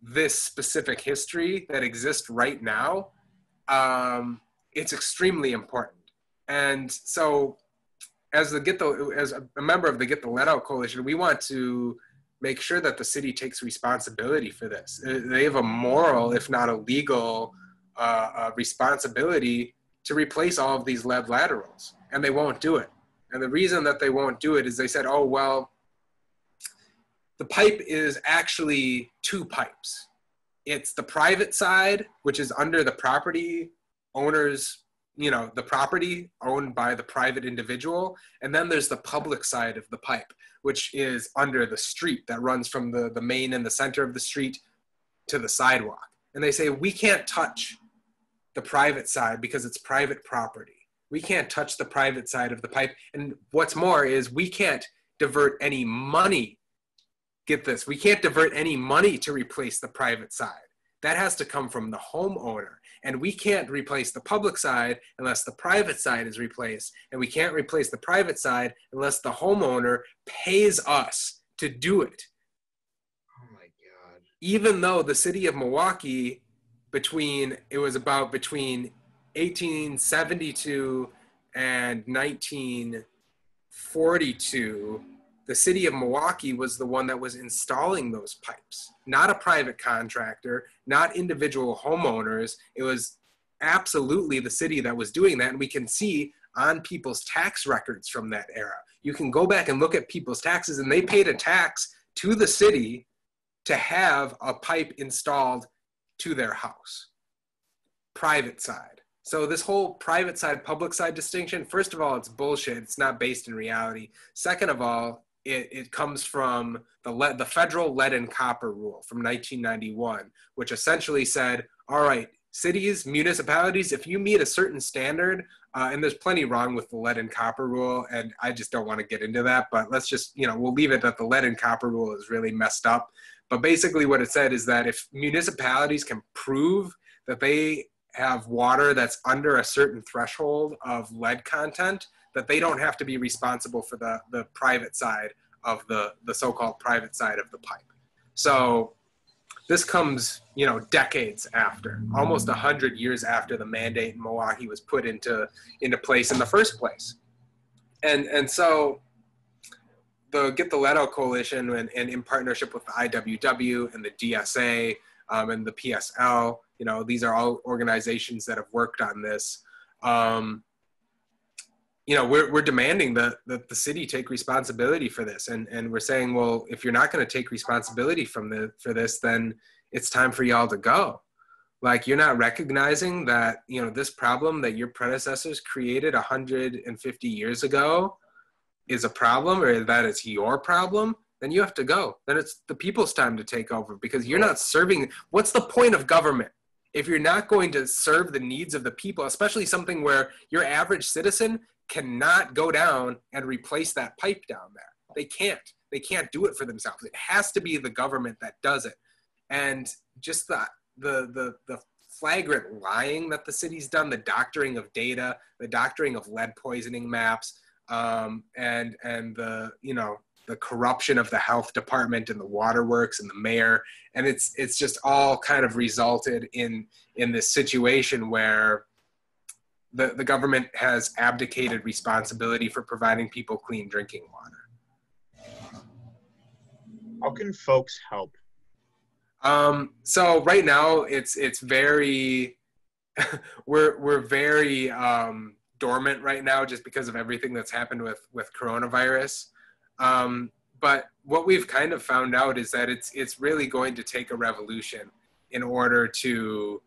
this specific history that exists right now um, it's extremely important and so as the get the as a member of the Get the Lead Out Coalition we want to make sure that the city takes responsibility for this. Uh, they have a moral if not a legal uh, uh, responsibility to replace all of these lead laterals and they won't do it. And the reason that they won't do it is they said oh well the pipe is actually two pipes. It's the private side which is under the property owners you know the property owned by the private individual and then there's the public side of the pipe which is under the street that runs from the, the main and the center of the street to the sidewalk. And they say we can't touch the private side because it's private property. We can't touch the private side of the pipe. And what's more is we can't divert any money. Get this we can't divert any money to replace the private side that has to come from the homeowner. And we can't replace the public side unless the private side is replaced. And we can't replace the private side unless the homeowner pays us to do it. Oh my god. even though the city of milwaukee between it was about between 1872 and 1942 the city of milwaukee was the one that was installing those pipes. Not a private contractor not individual homeowners. It was absolutely the city that was doing that. And we can see on people's tax records from that era. You can go back and look at people's taxes and they paid a tax to the city to have a pipe installed to their house. Private side. So this whole private side public side distinction first of all it's bullshit. It's not based in reality. Second of all it, it comes from the the federal lead and copper rule from 1991 which essentially said all right cities municipalities if you meet a certain standard uh, and there's plenty wrong with the lead and copper rule and i just don't want to get into that but let's just you know we'll leave it that the lead and copper rule is really messed up. But basically what it said is that if municipalities can prove that they have water that's under a certain threshold of lead content that they don't have to be responsible for the, the private side of the, the so-called private side of the pipe. So this comes you know decades after almost 100 years after the mandate in milwaukee was put into into place in the first place. And and so the get the out coalition and, and in partnership with the iww and the dsa um, and the psl you know these are all organizations that have worked on this. Um, you know we're, we're demanding that, that the city take responsibility for this. And, and we're saying well if you're not going to take responsibility from the for this then it's time for y'all to go. Like you're not recognizing that you know this problem that your predecessors created 150 years ago is a problem or that it's your problem then you have to go. Then it's the people's time to take over because you're not serving what's the point of government? If you're not going to serve the needs of the people especially something where your average citizen cannot go down and replace that pipe down there. They can't. They can't do it for themselves. It has to be the government that does it. And just the the the the flagrant lying that the city's done, the doctoring of data, the doctoring of lead poisoning maps, um, and and the you know the corruption of the health department and the waterworks and the mayor, and it's it's just all kind of resulted in in this situation where the, the government has abdicated responsibility for providing people clean drinking water. How can folks help? Um, so right now it's it's very [LAUGHS] we're we're very um, dormant right now just because of everything that's happened with with coronavirus. Um, but what we've kind of found out is that it's it's really going to take a revolution in order to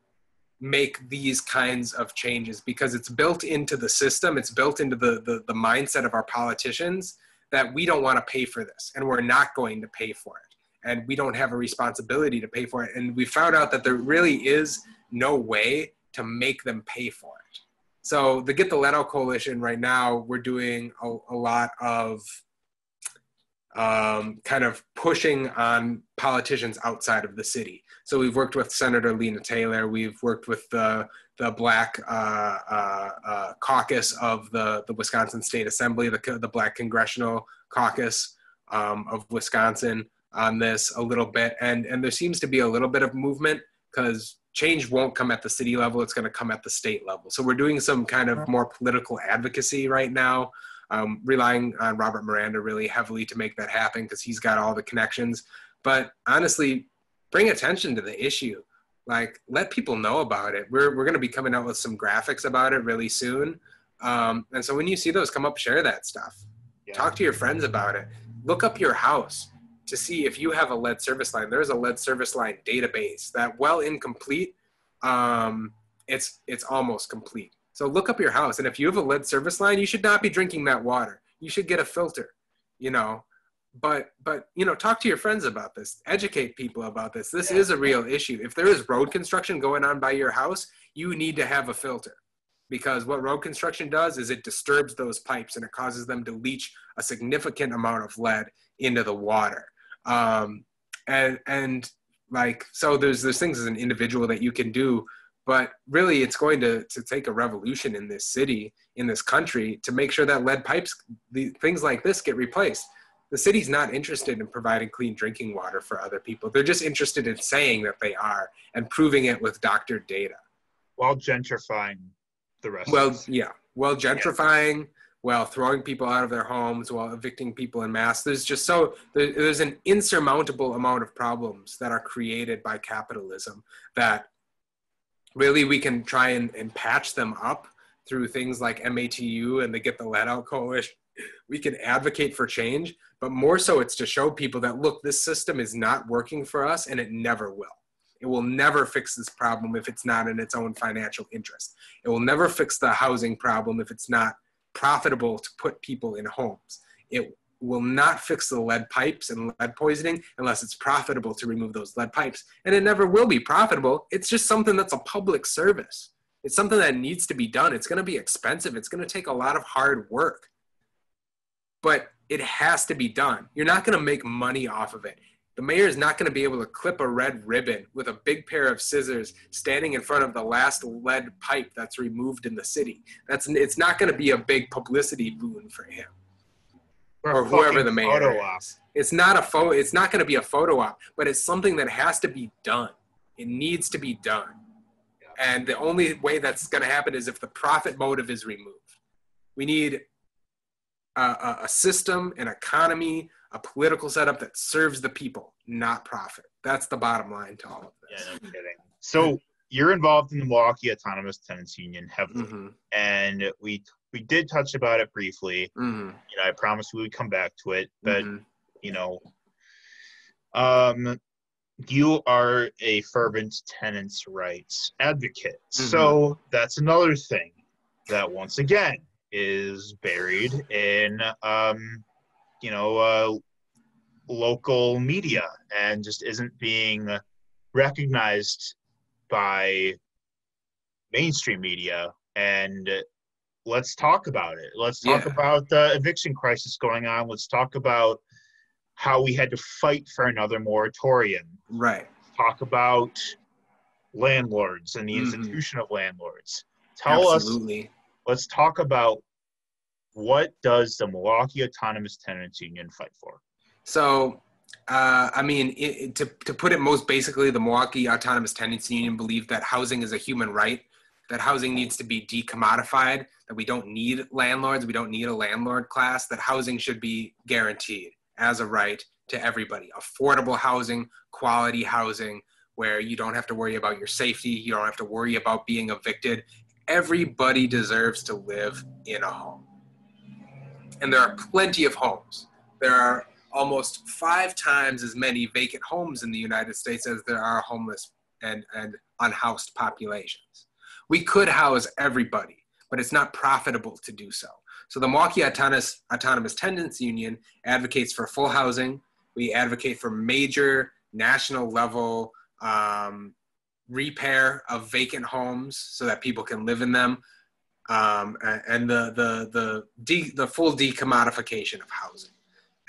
make these kinds of changes because it's built into the system it's built into the, the, the mindset of our politicians that we don't want to pay for this and we're not going to pay for it. And we don't have a responsibility to pay for it. And we found out that there really is no way to make them pay for it. So the get the out coalition right now we're doing a, a lot of um, kind of pushing on politicians outside of the city. So we've worked with Senator Lena Taylor. We've worked with the the Black uh, uh, uh, caucus of the the Wisconsin State Assembly, the the Black Congressional Caucus um, of Wisconsin on this a little bit, and and there seems to be a little bit of movement because change won't come at the city level; it's going to come at the state level. So we're doing some kind of more political advocacy right now um, relying on Robert Miranda really heavily to make that happen because he's got all the connections. But honestly, bring attention to the issue. Like, let people know about it. We're, we're going to be coming out with some graphics about it really soon. Um, and so when you see those come up, share that stuff. Yeah. Talk to your friends about it. Look up your house to see if you have a lead service line. There's a lead service line database that, well incomplete, um, it's it's almost complete. So look up your house, and if you have a lead service line, you should not be drinking that water. You should get a filter, you know. But but you know, talk to your friends about this. Educate people about this. This yeah. is a real issue. If there is road construction going on by your house, you need to have a filter because what road construction does is it disturbs those pipes and it causes them to leach a significant amount of lead into the water. Um, and and like so, there's there's things as an individual that you can do but really it's going to, to take a revolution in this city in this country to make sure that lead pipes the, things like this get replaced the city's not interested in providing clean drinking water for other people they're just interested in saying that they are and proving it with doctored data while gentrifying the rest well yeah while gentrifying yeah. while throwing people out of their homes while evicting people in mass there's just so there's an insurmountable amount of problems that are created by capitalism that really we can try and, and patch them up through things like MATU and the Get the Lead Out Coalition. [LAUGHS] We can advocate for change, but more so it's to show people that look, this system is not working for us and it never will. It will never fix this problem if it's not in its own financial interest. It will never fix the housing problem if it's not profitable to put people in homes. It will not fix the lead pipes and lead poisoning unless it's profitable to remove those lead pipes. And it never will be profitable. It's just something that's a public service. It's something that needs to be done. It's going to be expensive. It's going to take a lot of hard work. But it has to be done. You're not going to make money off of it. The mayor is not going to be able to clip a red ribbon with a big pair of scissors standing in front of the last lead pipe that's removed in the city. That's it's not going to be a big publicity boon for him or whoever the mayor is. It's not a photo. It's not going to be a photo op, but it's something that has to be done. It needs to be done, and the only way that's going to happen is if the profit motive is removed. We need a, a, system, an economy, a political setup that serves the people, not profit. That's the bottom line to all of this. Yeah, no kidding. So you're involved in the Milwaukee Autonomous Tenants Union heavily, mm-hmm. and we we did touch about it briefly. Mm-hmm. You know, I promised we would come back to it, but mm-hmm. you know, um, you are a fervent tenants' rights advocate. Mm-hmm. So that's another thing that once again is buried in, um, you know, uh, local media and just isn't being recognized by mainstream media and let's talk about it. Let's talk yeah. about the eviction crisis going on. Let's talk about how we had to fight for another moratorium. Right. Talk about landlords and the mm-hmm. institution of landlords. Tell Absolutely. us. Let's talk about what does the Milwaukee Autonomous Tenants Union fight for? So, uh, I mean, it, to to put it most basically, the Milwaukee Autonomous Tenants Union believe that housing is a human right that housing needs to be decommodified, that we don't need landlords, we don't need a landlord class, that housing should be guaranteed as a right to everybody. Affordable housing, quality housing, where you don't have to worry about your safety, you don't have to worry about being evicted. Everybody deserves to live in a home. And there are plenty of homes. There are almost five times as many vacant homes in the United States as there are homeless and, and unhoused populations. We could house everybody, but it's not profitable to do so. So the Milwaukee Autonomous, Autonomous Tenants Union advocates for full housing. We advocate for major national level um, repair of vacant homes so that people can live in them, um, and the the the de- the full decommodification of housing.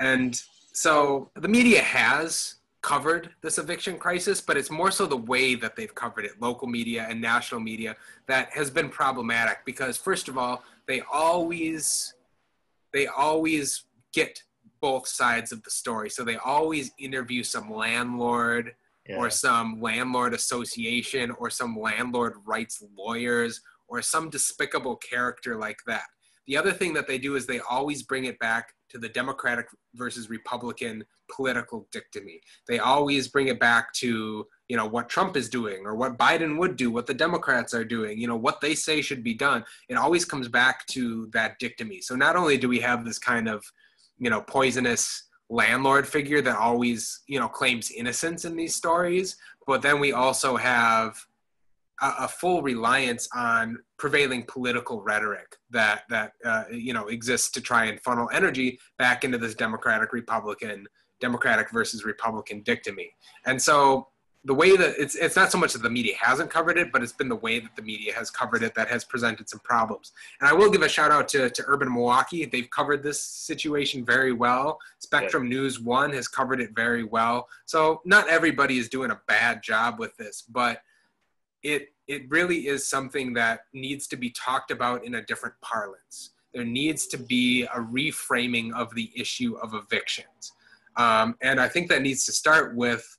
And so the media has covered this eviction crisis, but it's more so the way that they've covered it, local media and national media, that has been problematic because first of all, they always they always get both sides of the story. So they always interview some landlord yeah. or some landlord association or some landlord rights lawyers or some despicable character like that. The other thing that they do is they always bring it back to the Democratic versus Republican political dictomy. They always bring it back to, you know, what Trump is doing or what Biden would do, what the Democrats are doing, you know, what they say should be done. It always comes back to that dictomy. So not only do we have this kind of, you know, poisonous landlord figure that always you know claims innocence in these stories but then we also have a, a full reliance on prevailing political rhetoric that that uh, you know exists to try and funnel energy back into this democratic republican democratic versus republican dictomy and so the way that it's it's not so much that the media hasn't covered it, but it's been the way that the media has covered it that has presented some problems. And I will give a shout out to, to Urban Milwaukee. They've covered this situation very well. Spectrum yeah. News One has covered it very well. So not everybody is doing a bad job with this, but it it really is something that needs to be talked about in a different parlance. There needs to be a reframing of the issue of evictions. Um, and I think that needs to start with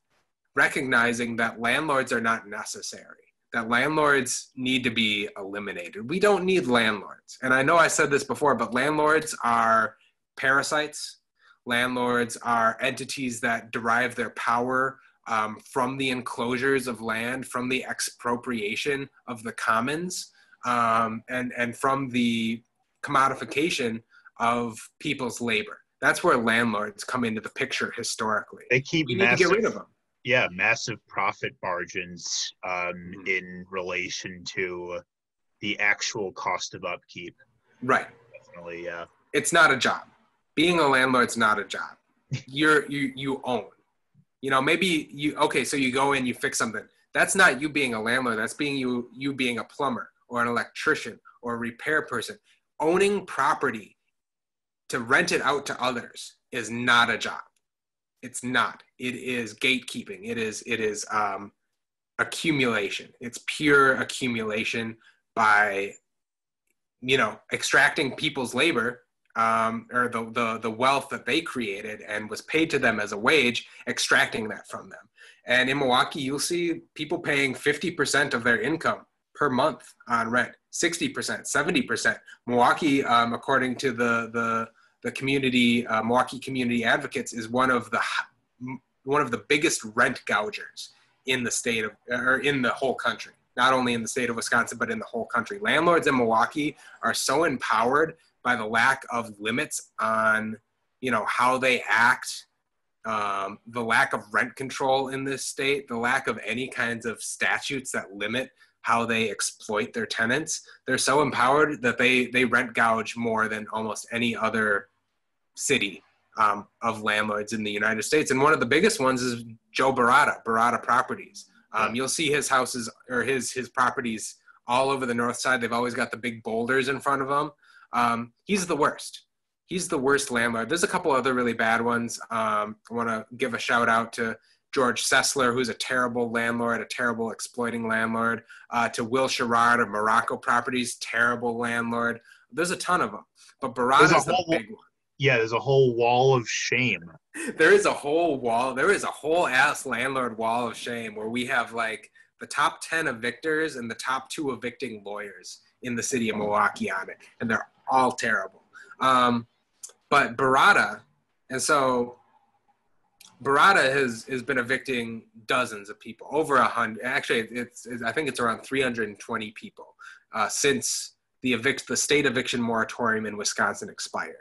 recognizing that landlords are not necessary, that landlords need to be eliminated. We don't need landlords. And I know I said this before, but landlords are parasites. Landlords are entities that derive their power um, from the enclosures of land, from the expropriation of the commons, um, and, and from the commodification of people's labor. That's where landlords come into the picture historically. They keep we massive, need to get rid of them yeah massive profit margins um, mm-hmm. in relation to the actual cost of upkeep. Right. Definitely yeah. It's not a job. Being a landlord's not a job. [LAUGHS] You're you you own you know maybe you okay so you go in you fix something. That's not you being a landlord. That's being you you being a plumber or an electrician or a repair person. Owning property to rent it out to others is not a job. It's not. It is gatekeeping. It is it is um, accumulation. It's pure accumulation by you know extracting people's labor um, or the, the the wealth that they created and was paid to them as a wage extracting that from them and in milwaukee you'll see people paying 50% of their income per month on rent 60% 70% milwaukee um, according to the the the community uh, Milwaukee Community Advocates is one of the one of the biggest rent gougers in the state of or in the whole country. Not only in the state of Wisconsin, but in the whole country. Landlords in Milwaukee are so empowered by the lack of limits on, you know, how they act, um, the lack of rent control in this state, the lack of any kinds of statutes that limit how they exploit their tenants. They're so empowered that they they rent gouge more than almost any other city um, of landlords in the United States. And one of the biggest ones is Joe Berrada, Berrada Properties. Um, you'll see his houses or his his properties all over the north side. They've always got the big boulders in front of them. Um, he's the worst. He's the worst landlord. There's a couple other really bad ones. Um, I want to give a shout out to George Sessler, who's a terrible landlord, a terrible exploiting landlord, uh, to Will Sherrard of Morocco Properties, terrible landlord. There's a ton of them, but Berrada is the big one. Yeah, there's a whole wall of shame. [LAUGHS] There is a whole wall. There is a whole ass landlord wall of shame where we have like the top 10 evictors and the top two evicting lawyers in the city of Milwaukee on it. And they're all terrible. Um, but Berrada, and so Berrada has has been evicting dozens of people, over a hundred. Actually, it's, it's, I think it's around 320 people uh, since the evict the state eviction moratorium in Wisconsin expired.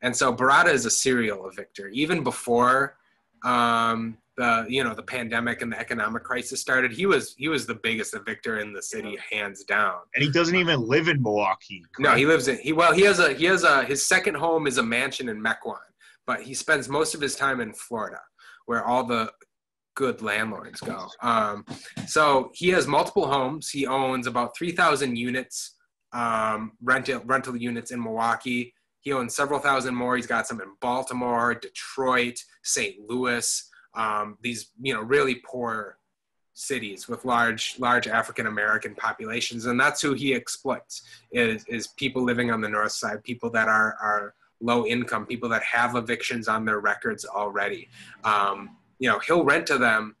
And so Berrada is a serial evictor. Even before um, the you know the pandemic and the economic crisis started, he was he was the biggest evictor in the city, hands down. And he doesn't even live in Milwaukee. Correct? No, he lives in he well he has a he has a his second home is a mansion in Mequon, but he spends most of his time in Florida where all the good landlords go. Um, so he has multiple homes. He owns about 3,000 units, um, rental, rental units in Milwaukee. He owns several thousand more. He's got some in Baltimore, Detroit, St. Louis. Um, these, you know, really poor cities with large, large African American populations, and that's who he exploits. Is is people living on the north side, people that are are low income, people that have evictions on their records already. Um, you know, he'll rent to them,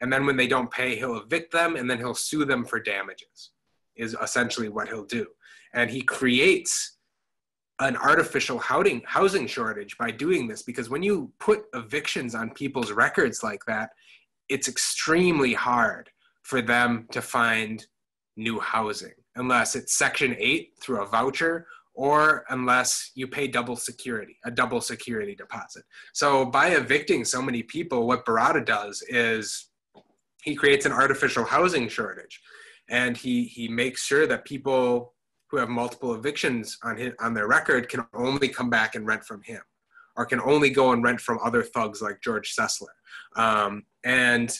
and then when they don't pay, he'll evict them, and then he'll sue them for damages. Is essentially what he'll do, and he creates an artificial housing housing shortage by doing this because when you put evictions on people's records like that, it's extremely hard for them to find new housing unless it's Section 8 through a voucher or unless you pay double security, a double security deposit. So by evicting so many people, what Berrada does is he creates an artificial housing shortage, and he he makes sure that people who have multiple evictions on his, on their record can only come back and rent from him, or can only go and rent from other thugs like George Sessler, um, and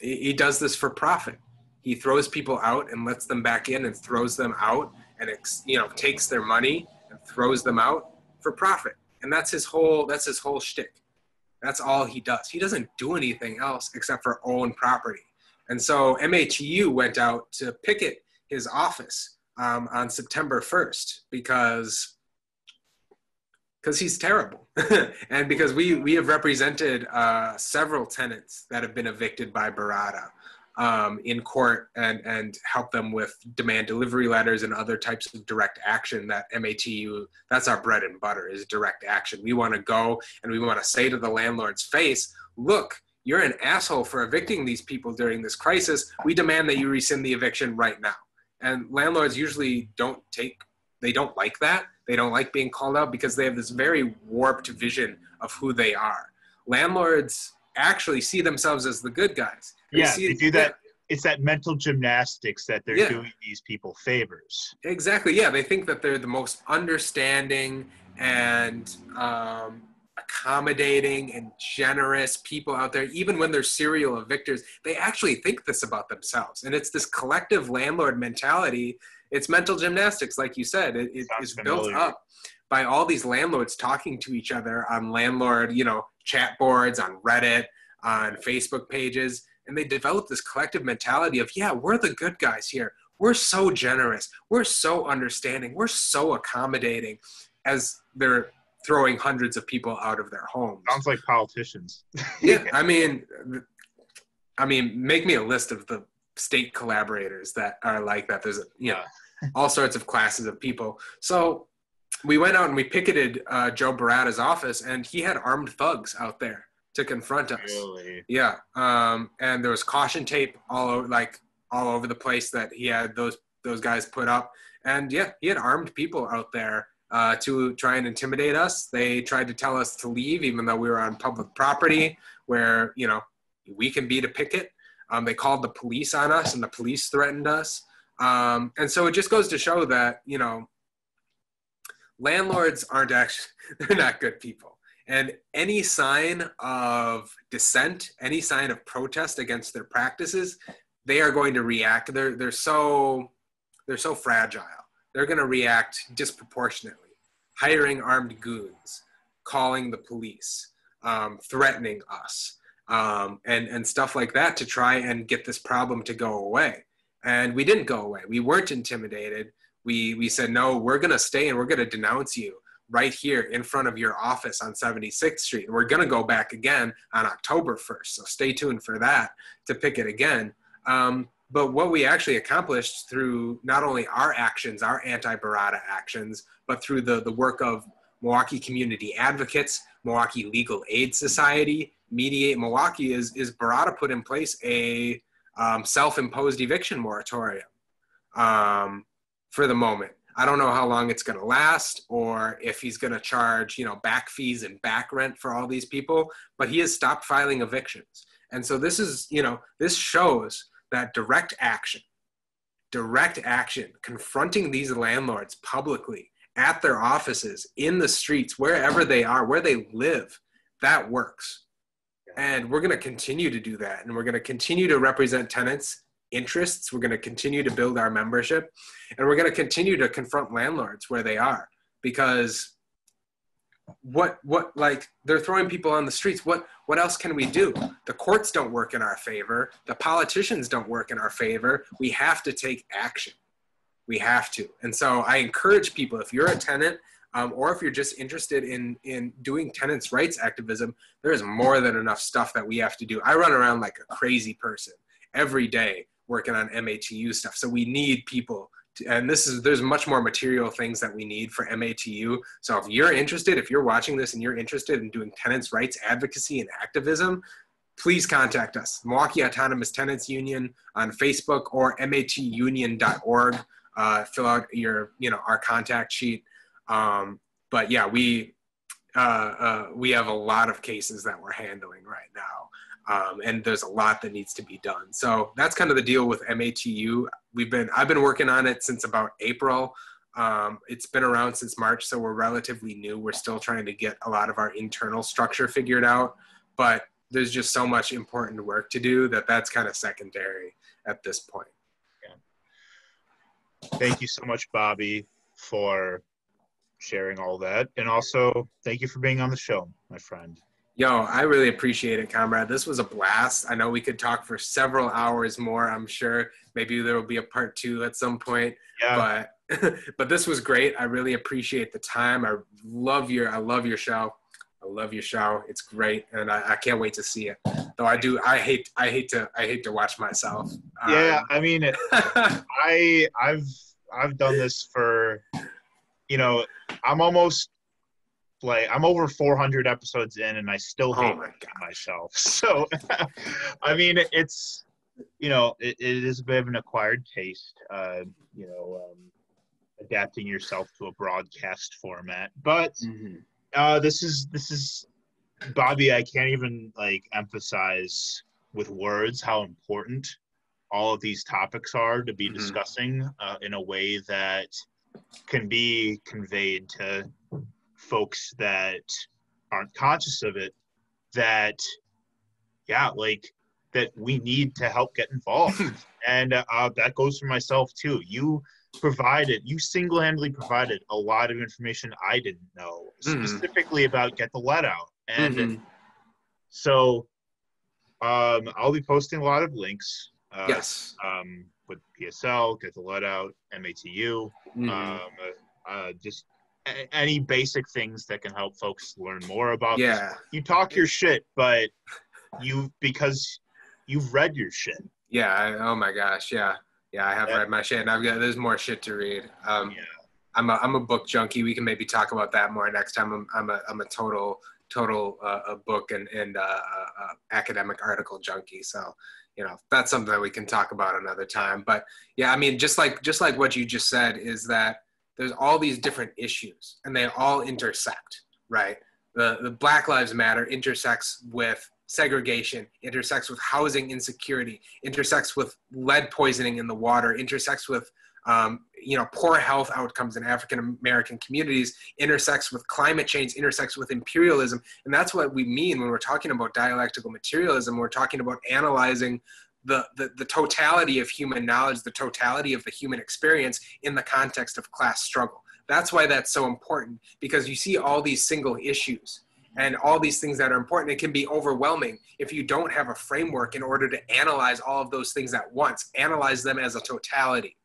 he does this for profit. He throws people out and lets them back in, and throws them out and you know takes their money and throws them out for profit. And that's his whole that's his whole shtick. That's all he does. He doesn't do anything else except for own property. And so MHU went out to picket his office um, on September 1st because because he's terrible [LAUGHS] and because we we have represented uh, several tenants that have been evicted by Berrada um, in court and, and help them with demand delivery letters and other types of direct action that MATU, that's our bread and butter is direct action. We want to go and we want to say to the landlord's face, look, you're an asshole for evicting these people during this crisis. We demand that you rescind the eviction right now. And landlords usually don't take, they don't like that. They don't like being called out because they have this very warped vision of who they are. Landlords actually see themselves as the good guys yeah, see, they do that. Yeah. It's that mental gymnastics that they're yeah. doing these people favors. Exactly. Yeah, they think that they're the most understanding and um, accommodating and generous people out there. Even when they're serial evictors, they actually think this about themselves, and it's this collective landlord mentality. It's mental gymnastics, like you said. It, it is built up by all these landlords talking to each other on landlord, you know, chat boards, on Reddit, on Facebook pages and they develop this collective mentality of yeah we're the good guys here we're so generous we're so understanding we're so accommodating as they're throwing hundreds of people out of their homes sounds like politicians yeah i mean i mean make me a list of the state collaborators that are like that there's you know all sorts of classes of people so we went out and we picketed uh, joe berrada's office and he had armed thugs out there to confront us. Really? Yeah. Um, and there was caution tape all over, like all over the place that he had those those guys put up. And yeah, he had armed people out there uh, to try and intimidate us. They tried to tell us to leave, even though we were on public property, where you know we can beat a picket. Um, they called the police on us, and the police threatened us. Um, and so it just goes to show that you know landlords aren't actually [LAUGHS] they're not good people and any sign of dissent, any sign of protest against their practices, they are going to react. They're, they're so they're so fragile. They're going to react disproportionately, hiring armed goons, calling the police, um, threatening us, um, and and stuff like that to try and get this problem to go away. And we didn't go away. We weren't intimidated. We we said no. We're going to stay and we're going to denounce you right here in front of your office on 76th Street. And We're going to go back again on October 1st. So stay tuned for that to pick it again. Um, but what we actually accomplished through not only our actions, our anti Berrada actions, but through the, the work of Milwaukee Community Advocates, Milwaukee Legal Aid Society, mediate Milwaukee is is Berrada put in place a um, self-imposed eviction moratorium um, for the moment. I don't know how long it's going to last or if he's going to charge, you know, back fees and back rent for all these people, but he has stopped filing evictions. And so this is, you know, this shows that direct action, direct action, confronting these landlords publicly at their offices, in the streets, wherever they are, where they live, that works. And we're going to continue to do that. And we're going to continue to represent tenants interests. We're going to continue to build our membership and we're going to continue to confront landlords where they are because what what like they're throwing people on the streets. What what else can we do? The courts don't work in our favor. The politicians don't work in our favor. We have to take action. We have to. And so i encourage people if you're a tenant um, or if you're just interested in in doing tenants rights activism there is more than enough stuff that we have to do. I run around like a crazy person every day working on MATU stuff. So we need people and this is there's much more material things that we need for MATU. So if you're interested, if you're watching this and you're interested in doing tenants' rights advocacy and activism, please contact us. Milwaukee Autonomous Tenants Union on Facebook or matunion.org. Uh, fill out your you know our contact sheet. Um, but yeah, we uh, uh, we have a lot of cases that we're handling right now um, and there's a lot that needs to be done. So that's kind of the deal with MATU. We've been I've been working on it since about April. Um, it's been around since March, so we're relatively new. We're still trying to get a lot of our internal structure figured out, but there's just so much important work to do that that's kind of secondary at this point. Yeah. Thank you so much, Bobby, for sharing all that, and also thank you for being on the show, my friend. Yo, I really appreciate it, comrade. This was a blast. I know we could talk for several hours more. I'm sure maybe there will be a part two at some point. Yeah. But [LAUGHS] but this was great. I really appreciate the time. I love your I love your show. I love your show. It's great, and I, I can't wait to see it. Though I do, I hate I hate to I hate to watch myself. Yeah, um, I mean, [LAUGHS] I I've I've done this for, you know, I'm almost like I'm over 400 episodes in, and I still oh hate oh my myself. [LAUGHS] So, [LAUGHS] I mean, it's you know, it, it is a bit of an acquired taste. Uh, you know, um, adapting yourself to a broadcast format, but mm-hmm. uh, this is this is Bobby. I can't even like emphasize with words how important all of these topics are to be mm-hmm. discussing uh, in a way that can be conveyed to folks that aren't conscious of it that yeah like that we need to help get involved [LAUGHS] and uh, that goes for myself too you provided you single-handedly provided a lot of information i didn't know mm-hmm. specifically about Get the Lead Out and mm-hmm. so um, i'll be posting a lot of links uh, yes um, with psl Get the Lead Out matu mm-hmm. um, uh, just any basic things that can help folks learn more about yeah. This. you talk your shit but you because you've read your shit. Yeah I, oh my gosh yeah. Yeah i have yeah. read my shit and i've got there's more shit to read. Um yeah. i'm a, I'm a book junkie. We can maybe talk about that more next time. I'm, I'm a i'm a total total uh, a book and and uh, uh, uh, academic article junkie. So you know that's something that we can talk about another time. But yeah i mean just like just like what you just said is that there's all these different issues and they all intersect, right? The, the Black Lives Matter intersects with segregation, intersects with housing insecurity, intersects with lead poisoning in the water, intersects with um, you know poor health outcomes in African American communities, intersects with climate change, intersects with imperialism, and that's what we mean when we're talking about dialectical materialism. We're talking about analyzing the, the, the totality of human knowledge, the totality of the human experience in the context of class struggle. That's why that's so important because you see all these single issues and all these things that are important. It can be overwhelming if you don't have a framework in order to analyze all of those things at once, analyze them as a totality,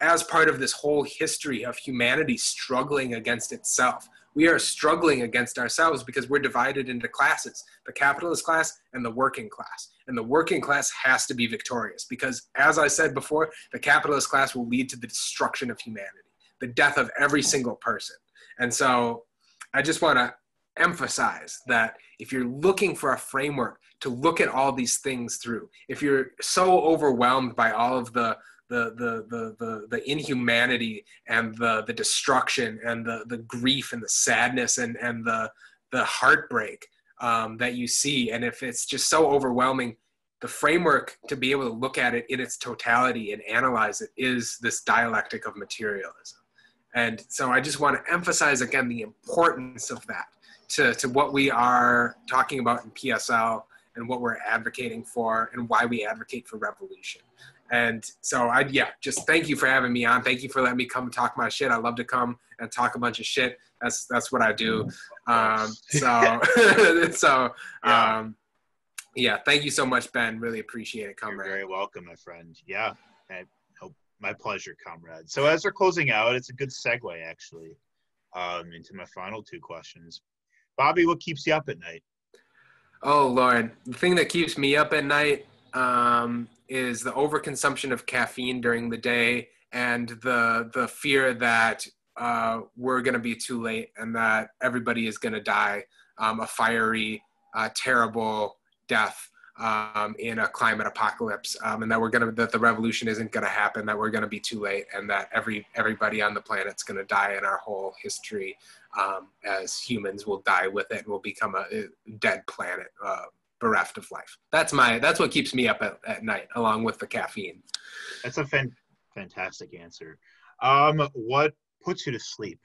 as part of this whole history of humanity struggling against itself we are struggling against ourselves because we're divided into classes the capitalist class and the working class. And the working class has to be victorious because, as I said before, the capitalist class will lead to the destruction of humanity, the death of every single person. And so I just want to emphasize that if you're looking for a framework to look at all these things through, if you're so overwhelmed by all of the the the the the, the inhumanity and the the destruction and the the grief and the sadness and and the the heartbreak um, that you see, and if it's just so overwhelming, the framework to be able to look at it in its totality and analyze it is this dialectic of materialism. And so I just want to emphasize again the importance of that to, to what we are talking about in PSL and what we're advocating for and why we advocate for revolution. And so I yeah, just thank you for having me on. Thank you for letting me come talk my shit. I love to come and talk a bunch of shit. That's that's what I do. Um, [LAUGHS] so [LAUGHS] so um, yeah, thank you so much, Ben. Really appreciate it, comrade. You're very welcome, my friend. Yeah, I, my pleasure, comrade. So as we're closing out, it's a good segue actually um, into my final two questions. Bobby, what keeps you up at night? Oh Lord, the thing that keeps me up at night um, is the overconsumption of caffeine during the day and the the fear that uh, we're going to be too late and that everybody is going to die um, a fiery, uh, terrible death um, in a climate apocalypse, um, and that we're gonna that the revolution isn't gonna happen, that we're gonna be too late, and that every everybody on the planet's gonna die, and our whole history um, as humans will die with it, and will become a, a dead planet, uh, bereft of life. That's my that's what keeps me up at, at night, along with the caffeine. That's a fan, fantastic answer. Um, what puts you to sleep?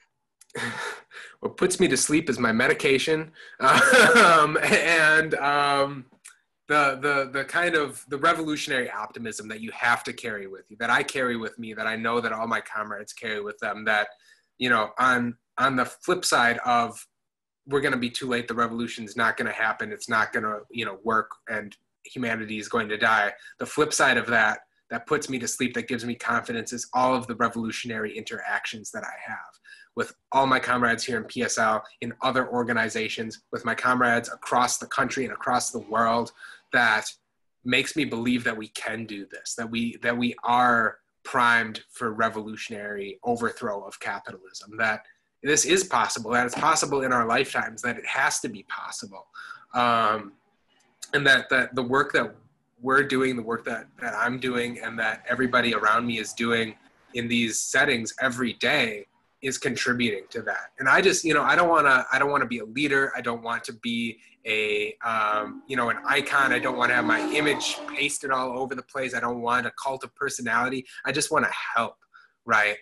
[LAUGHS] what puts me to sleep is my medication, [LAUGHS] um, and um, the the the kind of the revolutionary optimism that you have to carry with you that i carry with me that i know that all my comrades carry with them that you know on on the flip side of we're going to be too late. The revolution is not going to happen. It's not going to you know work and humanity is going to die. The flip side of that that puts me to sleep that gives me confidence is all of the revolutionary interactions that i have with all my comrades here in psl in other organizations with my comrades across the country and across the world that makes me believe that we can do this, that we that we are primed for revolutionary overthrow of capitalism, that this is possible, that it's possible in our lifetimes, that it has to be possible, um, and that that the work that we're doing, the work that that I'm doing, and that everybody around me is doing in these settings every day is contributing to that. And i just you know i don't want to i don't want to be a leader. I don't want to be a um, you know an icon. I don't want to have my image pasted all over the place. I don't want a cult of personality. I just want to help right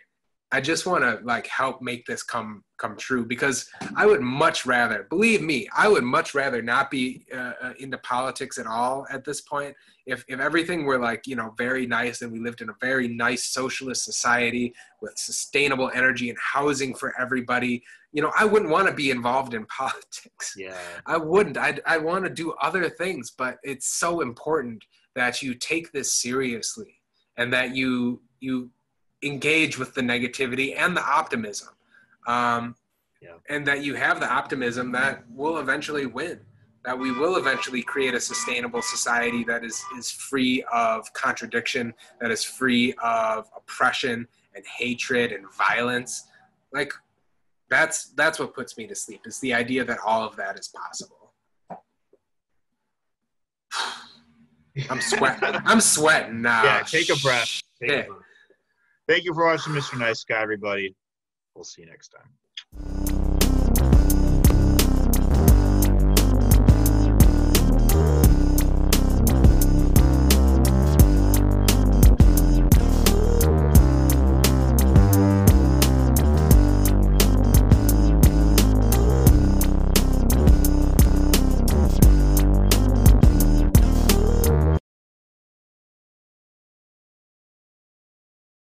i just want to like help make this come come true because i would much rather believe me i would much rather not be uh, uh into politics at all at this point. If, if everything were like you know very nice and we lived in a very nice socialist society with sustainable energy and housing for everybody you know i wouldn't want to be involved in [LAUGHS] politics. Yeah. I wouldn't. I i want to do other things but it's so important that you take this seriously and that you you engage with the negativity and the optimism um, yeah. and that you have the optimism that will eventually win that we will eventually create a sustainable society that is, is free of contradiction, that is free of oppression and hatred and violence. Like that's that's what puts me to sleep is the idea that all of that is possible. [LAUGHS] I'm sweating. I'm sweating now. Yeah, take a breath. Take a breath. Thank you for watching Mr. Nice Guy, everybody. We'll see you next time.